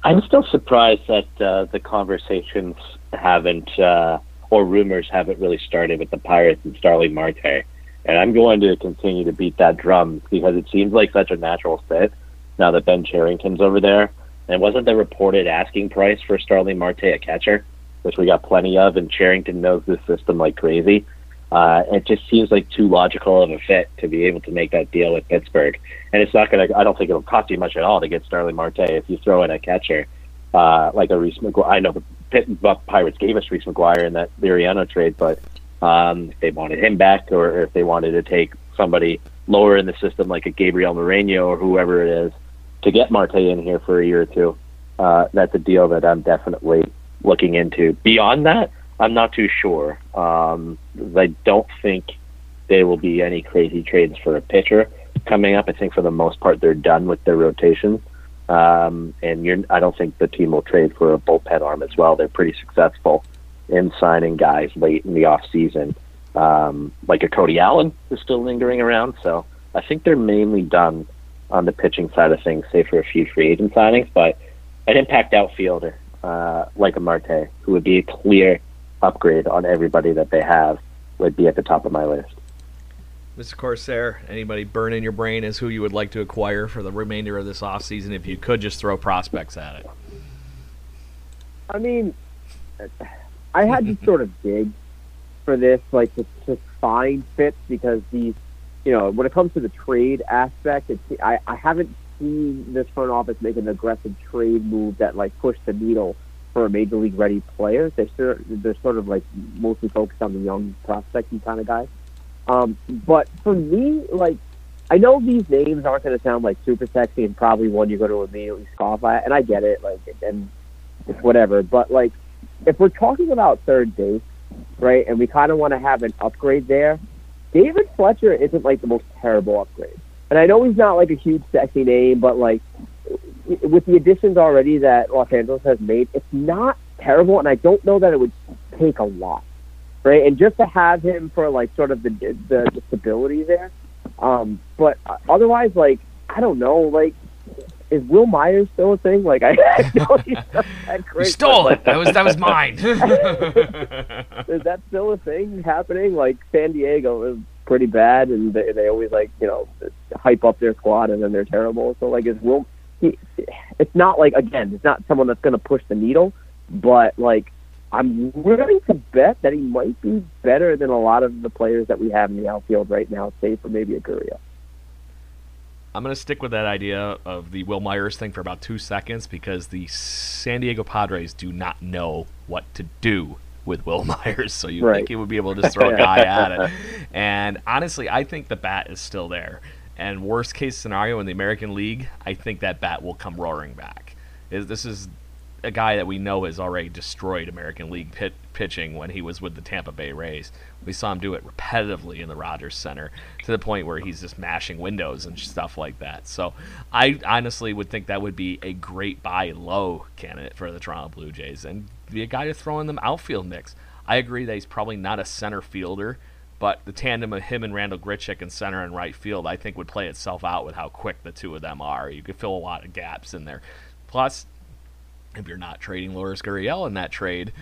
I'm still surprised that uh, the conversations haven't, uh, or rumors haven't really started with the Pirates and Starling Marte. And I'm going to continue to beat that drum because it seems like such a natural fit now that Ben Cherington's over there. And wasn't the reported asking price for Starling Marte a catcher, which we got plenty of, and Cherington knows this system like crazy. Uh, it just seems like too logical of a fit to be able to make that deal with Pittsburgh. And it's not going to, I don't think it'll cost you much at all to get Starling Marte if you throw in a catcher uh, like a Reese McGuire. I know the Pitt, Pirates gave us Reese McGuire in that Liriano trade, but um, if they wanted him back or if they wanted to take somebody lower in the system like a Gabriel Moreno or whoever it is to get Marte in here for a year or two, uh, that's a deal that I'm definitely looking into. Beyond that, I'm not too sure. Um, I don't think there will be any crazy trades for a pitcher coming up. I think for the most part they're done with their rotation. Um, and I don't think the team will trade for a bullpen arm as well. They're pretty successful in signing guys late in the off season. Um, like a Cody Allen is still lingering around. So I think they're mainly done on the pitching side of things, save for a few free agent signings. But an impact outfielder uh, like a Marte, who would be a clear upgrade on everybody that they have would be at the top of my list. Mr. Corsair, anybody burn in your brain as who you would like to acquire for the remainder of this offseason if you could just throw prospects at it? I mean, I had to sort of dig for this, like to, to find fits because these, you know, when it comes to the trade aspect, it's, I, I haven't seen this front office make an aggressive trade move that like pushed the needle for a major league ready player. They're sort they're sort of like mostly focused on the young prospecting kind of guys. Um, but for me, like I know these names aren't going to sound like super sexy and probably one you're going to immediately scoff at, and I get it, like and it's whatever. But like if we're talking about third base, right, and we kind of want to have an upgrade there, David Fletcher isn't like the most terrible upgrade. And I know he's not like a huge sexy name, but like with the additions already that Los Angeles has made, it's not terrible, and I don't know that it would take a lot, right? And just to have him for like sort of the the, the stability there, um, but otherwise, like I don't know, like is Wil Myers still a thing? Like I, *laughs* I know he's *laughs* not that great. You stole it. That was that was mine. *laughs* is that still a thing happening? Like San Diego is pretty bad, and they they always like you know hype up their squad, and then they're terrible. So like, is Will? He, it's not like again, it's not someone that's going to push the needle, but like I'm willing to bet that he might be better than a lot of the players that we have in the outfield right now, save for maybe a Gurriel. I'm going to stick with that idea of the Wil Myers thing for about two seconds because the San Diego Padres do not know what to do with Will *laughs* Myers, so you right. think he would be able to just throw a guy at it. *laughs* And honestly, I think the bat is still there. And worst case scenario in the American League, I think that bat will come roaring back. This is a guy that we know has already destroyed American League pit, pitching when he was with the Tampa Bay Rays. We saw him do it repetitively in the Rogers Center to the point where he's just mashing windows and stuff like that. So I honestly would think that would be a great buy low candidate for the Toronto Blue Jays and be a guy to throw in the outfield mix. I agree that he's probably not a center fielder, but the tandem of him and Randall Grichuk in center and right field, I think, would play itself out with how quick the two of them are. You could fill a lot of gaps in there. Plus, if you're not trading Lourdes Gurriel in that trade,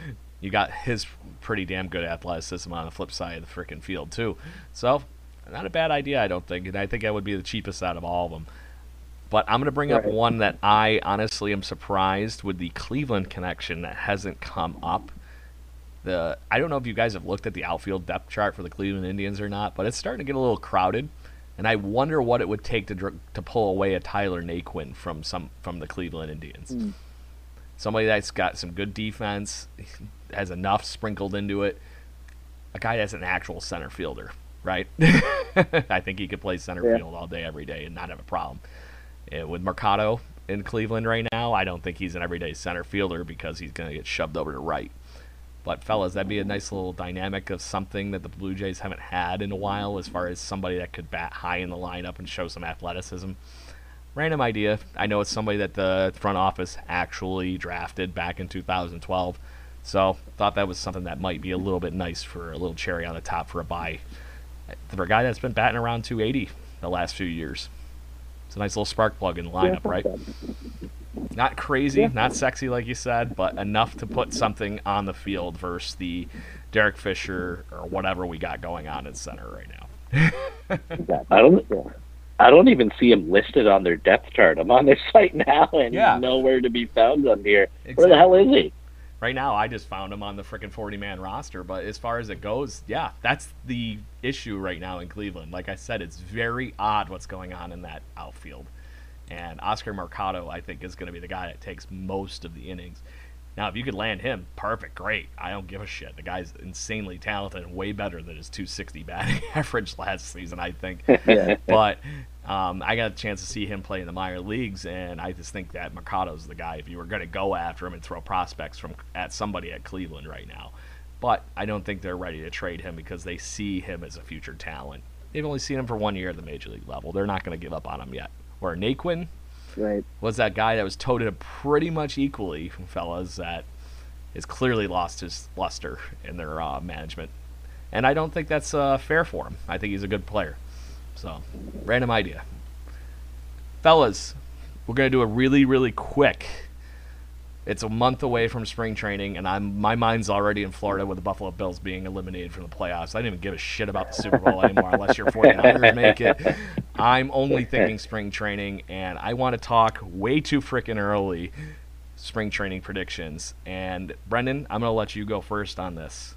you got his pretty damn good athleticism on the flip side of the freaking field too. So, not a bad idea, I don't think, and I think that would be the cheapest out of all of them. But I'm going to bring right. up one that I honestly am surprised with the Cleveland connection that hasn't come up. The I don't know if you guys have looked at the outfield depth chart for the Cleveland Indians or not, but it's starting to get a little crowded, and I wonder what it would take to to pull away a Tyler Naquin from some from the Cleveland Indians. Mm somebody that's got some good defense, *laughs* has enough sprinkled into it. A guy that's an actual center fielder, right? *laughs* I think he could play center yeah. field all day, every day, and not have a problem. And with Mercado in Cleveland right now, I don't think he's an everyday center fielder because he's going to get shoved over to right. But fellas, that'd be a nice little dynamic of something that the Blue Jays haven't had in a while, as far as somebody that could bat high in the lineup and show some athleticism random idea. I know it's somebody that the front office actually drafted back in 2012. So thought that was something that might be a little bit nice for a little cherry on the top for a buy. For a guy that's been batting around 280 the last few years. It's a nice little spark plug in the lineup, Yeah, right? Not crazy, Yeah. not sexy like you said, but enough to put something on the field versus the Derek Fisher or whatever we got going on in center right now. *laughs* I don't. Yeah. I don't even see him listed on their depth chart. I'm on their site now, and Yeah. he's nowhere to be found on here. Where the hell is he? Right now, I just found him on the freaking 40 man roster, but as far as it goes, yeah, that's the issue right now in Cleveland. Like I said, it's very odd what's going on in that outfield. And Oscar Mercado, I think, is going to be the guy that takes most of the innings. Now, if you could land him, perfect, great. I don't give a shit. The guy's insanely talented and way better than his 260 batting *laughs* average last season, I think. *laughs* Yeah. but um, I got a chance to see him play in the minor leagues, and I just think that Mercado's the guy. If you were going to go after him and throw prospects from at somebody at Cleveland right now, but I don't think they're ready to trade him because they see him as a future talent. They've only seen him for one year at the major league level. They're not going to give up on him yet. Where Naquin Right. was that guy that was toted pretty much equally, from fellas, that has clearly lost his luster in their uh, management. And I don't think that's uh, fair for him. I think he's a good player. So, random idea. Fellas, we're going to do a really, really quick. It's a month away from spring training, and I'm my mind's already in Florida with the Buffalo Bills being eliminated from the playoffs. I didn't even give a shit about the Super Bowl anymore unless your 49ers make it. I'm only thinking spring training, and I want to talk way too freaking early spring training predictions. And Brendan, I'm going to let you go first on this.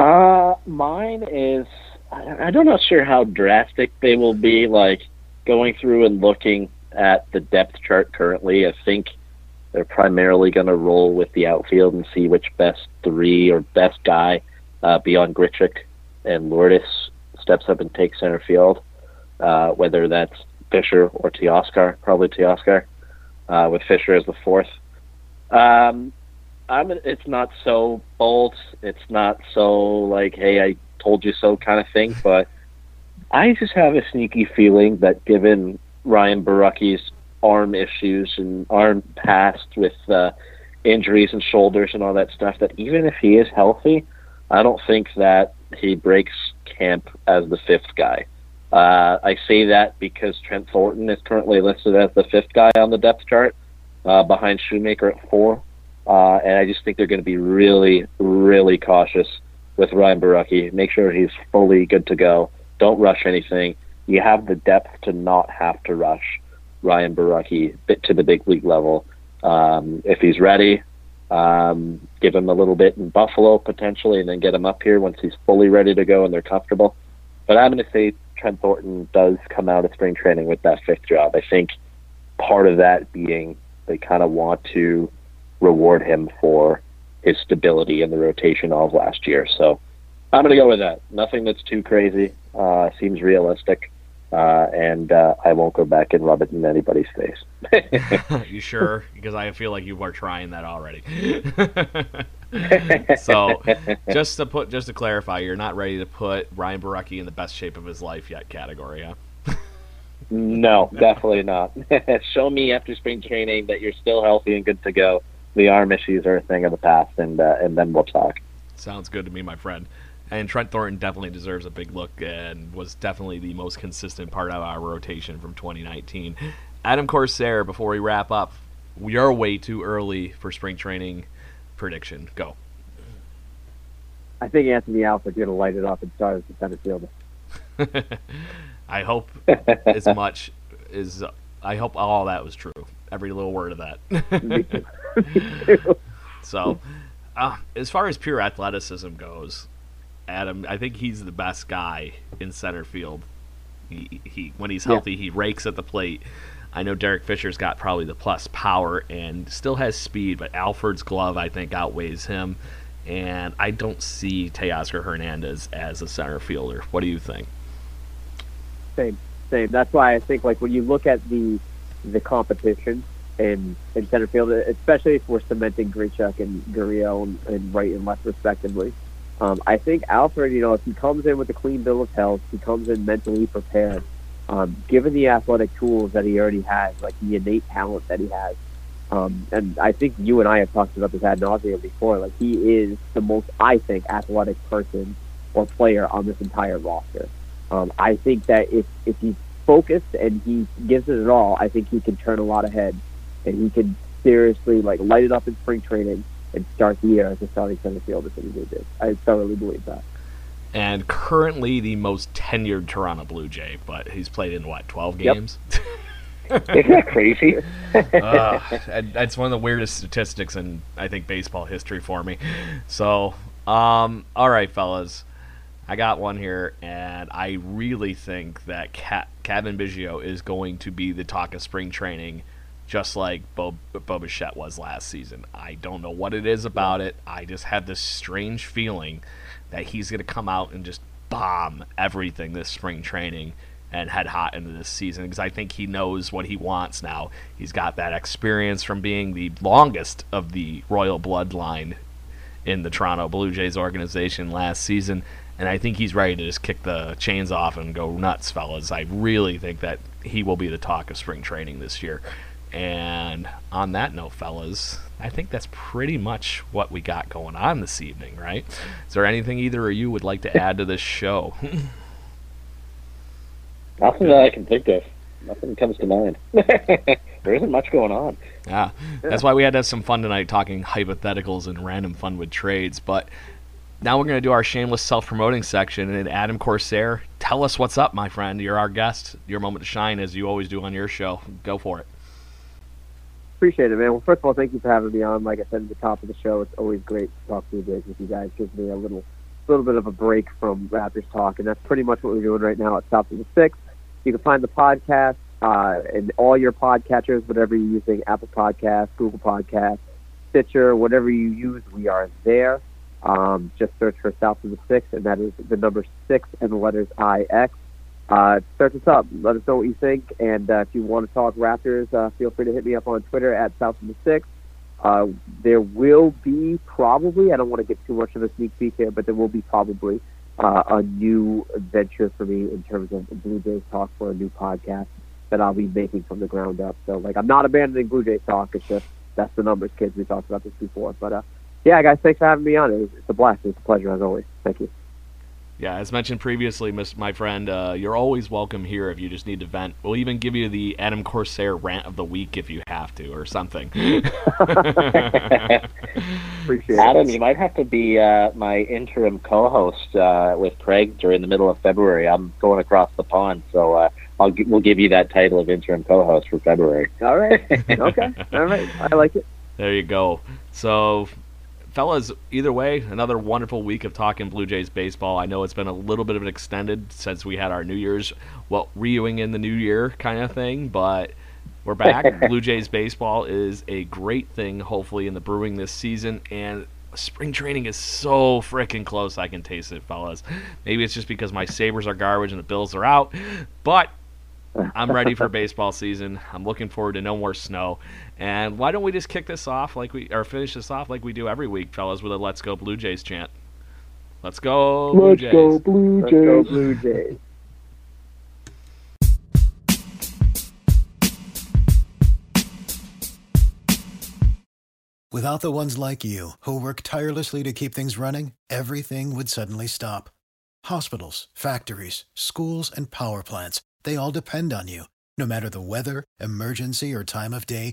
Uh, mine is. I- not know sure how drastic they will be. Like going through and looking at the depth chart currently, I think they're primarily going to roll with the outfield and see which best three or best guy uh, beyond Grichuk and Lourdes steps up and takes center field. Uh, whether that's Fisher or Teoscar, probably Teoscar, uh, with Fisher as the fourth. Um, I'm. It's not so bold. It's not so like, "Hey, I told you so" kind of thing. But I just have a sneaky feeling that given Ryan Borucki's arm issues and arm past with uh, injuries and shoulders and all that stuff, that even if he is healthy, I don't think that he breaks camp as the fifth guy. Uh, I say that because Trent Thornton is currently listed as the fifth guy on the depth chart, uh, behind Shoemaker at four. Uh, and I just think they're going to be really, really cautious with Ryan Barucki. Make sure he's fully good to go. Don't rush anything. You have the depth to not have to rush Ryan Borucki bit to the big league level. Um, if he's ready, um, give him a little bit in Buffalo potentially, and then get him up here once he's fully ready to go and they're comfortable. But I'm going to say Trent Thornton does come out of spring training with that fifth job. I think part of that being they kind of want to reward him for his stability in the rotation of last year. So I'm going to go with that. Nothing that's too crazy. Uh, seems realistic. Uh, and uh, I won't go back and rub it in anybody's face. *laughs* *laughs* you sure? Because I feel like you are trying that already. *laughs* so, just to put, just to clarify, you're not ready to put Ryan Borucki in the best shape of his life yet category, huh? no, definitely not. Show me after spring training that you're still healthy and good to go. The arm issues are a thing of the past, and uh, and then we'll talk. Sounds good to me, my friend. And Trent Thornton definitely deserves a big look and was definitely the most consistent part of our rotation from 2019. Adam Corsair, before we wrap up, we are way too early for spring training prediction. Go. I think Anthony Alford's going to light it up and start as the center fielder. *laughs* I hope *laughs* as much as I hope all that was true. Every little word of that. Me too. *laughs* Me too. So, uh, as far as pure athleticism goes, Adam, I think he's the best guy in center field. He, he when he's Yeah. healthy, he rakes at the plate. I know Derek Fisher's got probably the plus power and still has speed, but Alford's glove I think outweighs him. And I don't see Teoscar Hernandez as a center fielder. What do you think? Same, same. That's why I think like when you look at the the competition in in center field, especially if we're cementing Grichuk and Gurriel and, and right and left respectively. Um, I think Alford, you know, if he comes in with a clean bill of health, he comes in mentally prepared, um, given the athletic tools that he already has, like the innate talent that he has, Um, and I think you and I have talked about this ad nauseum before. Like he is the most, I think, athletic person or player on this entire roster. Um, I think that if if he's focused and he gives it at all, I think he can turn a lot of heads and he can seriously like light it up in spring training and start the year as a starting center fielder for the Blue Jays. I thoroughly believe that. And currently the most tenured Toronto Blue Jay, but he's played in what twelve games. Yep. *laughs* Isn't that crazy? uh, *laughs* that's one of the weirdest statistics in I think baseball history for me. So, um, all right, fellas. I got one here, and I really think that Cat, Cavan Biggio is going to be the talk of spring training, just like Bob, Bo Bichette was last season. I don't know what it is about it. I just have this strange feeling that he's going to come out and just bomb everything this spring training and head hot into this season because I think he knows what he wants now. He's got that experience from being the longest of the royal bloodline in the Toronto Blue Jays organization last season and I think he's ready to just kick the chains off and go nuts, fellas. I really think that he will be the talk of spring training this year. And on that note, fellas, I think that's pretty much what we got going on this evening, right? Is there anything either of you would like to add to this show? *laughs* Nothing that I can think of. Nothing comes to mind. *laughs* there isn't much going on. Yeah, that's why we had to have some fun tonight talking hypotheticals and random fun with trades. But now we're going to do our shameless self-promoting section. And Adam Corsair, tell us what's up, my friend. You're our guest. Your moment to shine, as you always do on your show. Go for it. Appreciate it, man. Well, first of all, thank you for having me on. Like I said at the top of the show, it's always great to talk to you guys with you guys. Gives me a little, little bit of a break from Raptors talk, and that's pretty much what we're doing right now at South of the Six. You can find the podcast uh, and all your podcatchers, whatever you're using, Apple Podcasts, Google Podcasts, Stitcher, whatever you use, we are there. Um, just search for South of the Six, and that is the number six and the letters IX. Uh, search us up. Let us know what you think. And uh, if you want to talk Raptors, uh, feel free to hit me up on Twitter at South of the Six. Uh, there will be probably, I don't want to get too much of a sneak peek here, but there will be probably uh, a new venture for me in terms of Blue Jays talk for a new podcast that I'll be making from the ground up. So, like, I'm not abandoning Blue Jays talk. It's just that's the numbers, kids. We talked about this before. But uh, yeah, guys, thanks for having me on. It's a blast. It's a pleasure as always. Thank you. Yeah, as mentioned previously, my friend, uh, you're always welcome here if you just need to vent. We'll even give you the Adam Corsair rant of the week if you have to, or something. Appreciate Adam, it. you might have to be uh, my interim co-host uh, with Craig during the middle of February. I'm going across the pond, so uh, I'll g- we'll give you that title of interim co-host for February. All right. Okay. All right. I like it. There you go. So fellas, either way, another wonderful week of talking Blue Jays baseball. I know it's been a little bit of an extended since we had our New Year's, well, reviewing in the new year kind of thing, but we're back. *laughs* Blue Jays baseball is a great thing, hopefully, in the brewing this season, and spring training is so freaking close. I can taste it, fellas. Maybe it's just because my Sabres are garbage and the Bills are out, but I'm ready for *laughs* baseball season. I'm looking forward to no more snow. And why don't we just kick this off like we or finish this off like we do every week, fellas, with a "Let's Go Blue Jays" chant. Let's go Blue Let's Jays. go Blue Let's Jays. go Blue Jays. Without the ones like you, who work tirelessly to keep things running, everything would suddenly stop. Hospitals, factories, schools, and power plants, they all depend on you. No matter the weather, emergency, or time of day,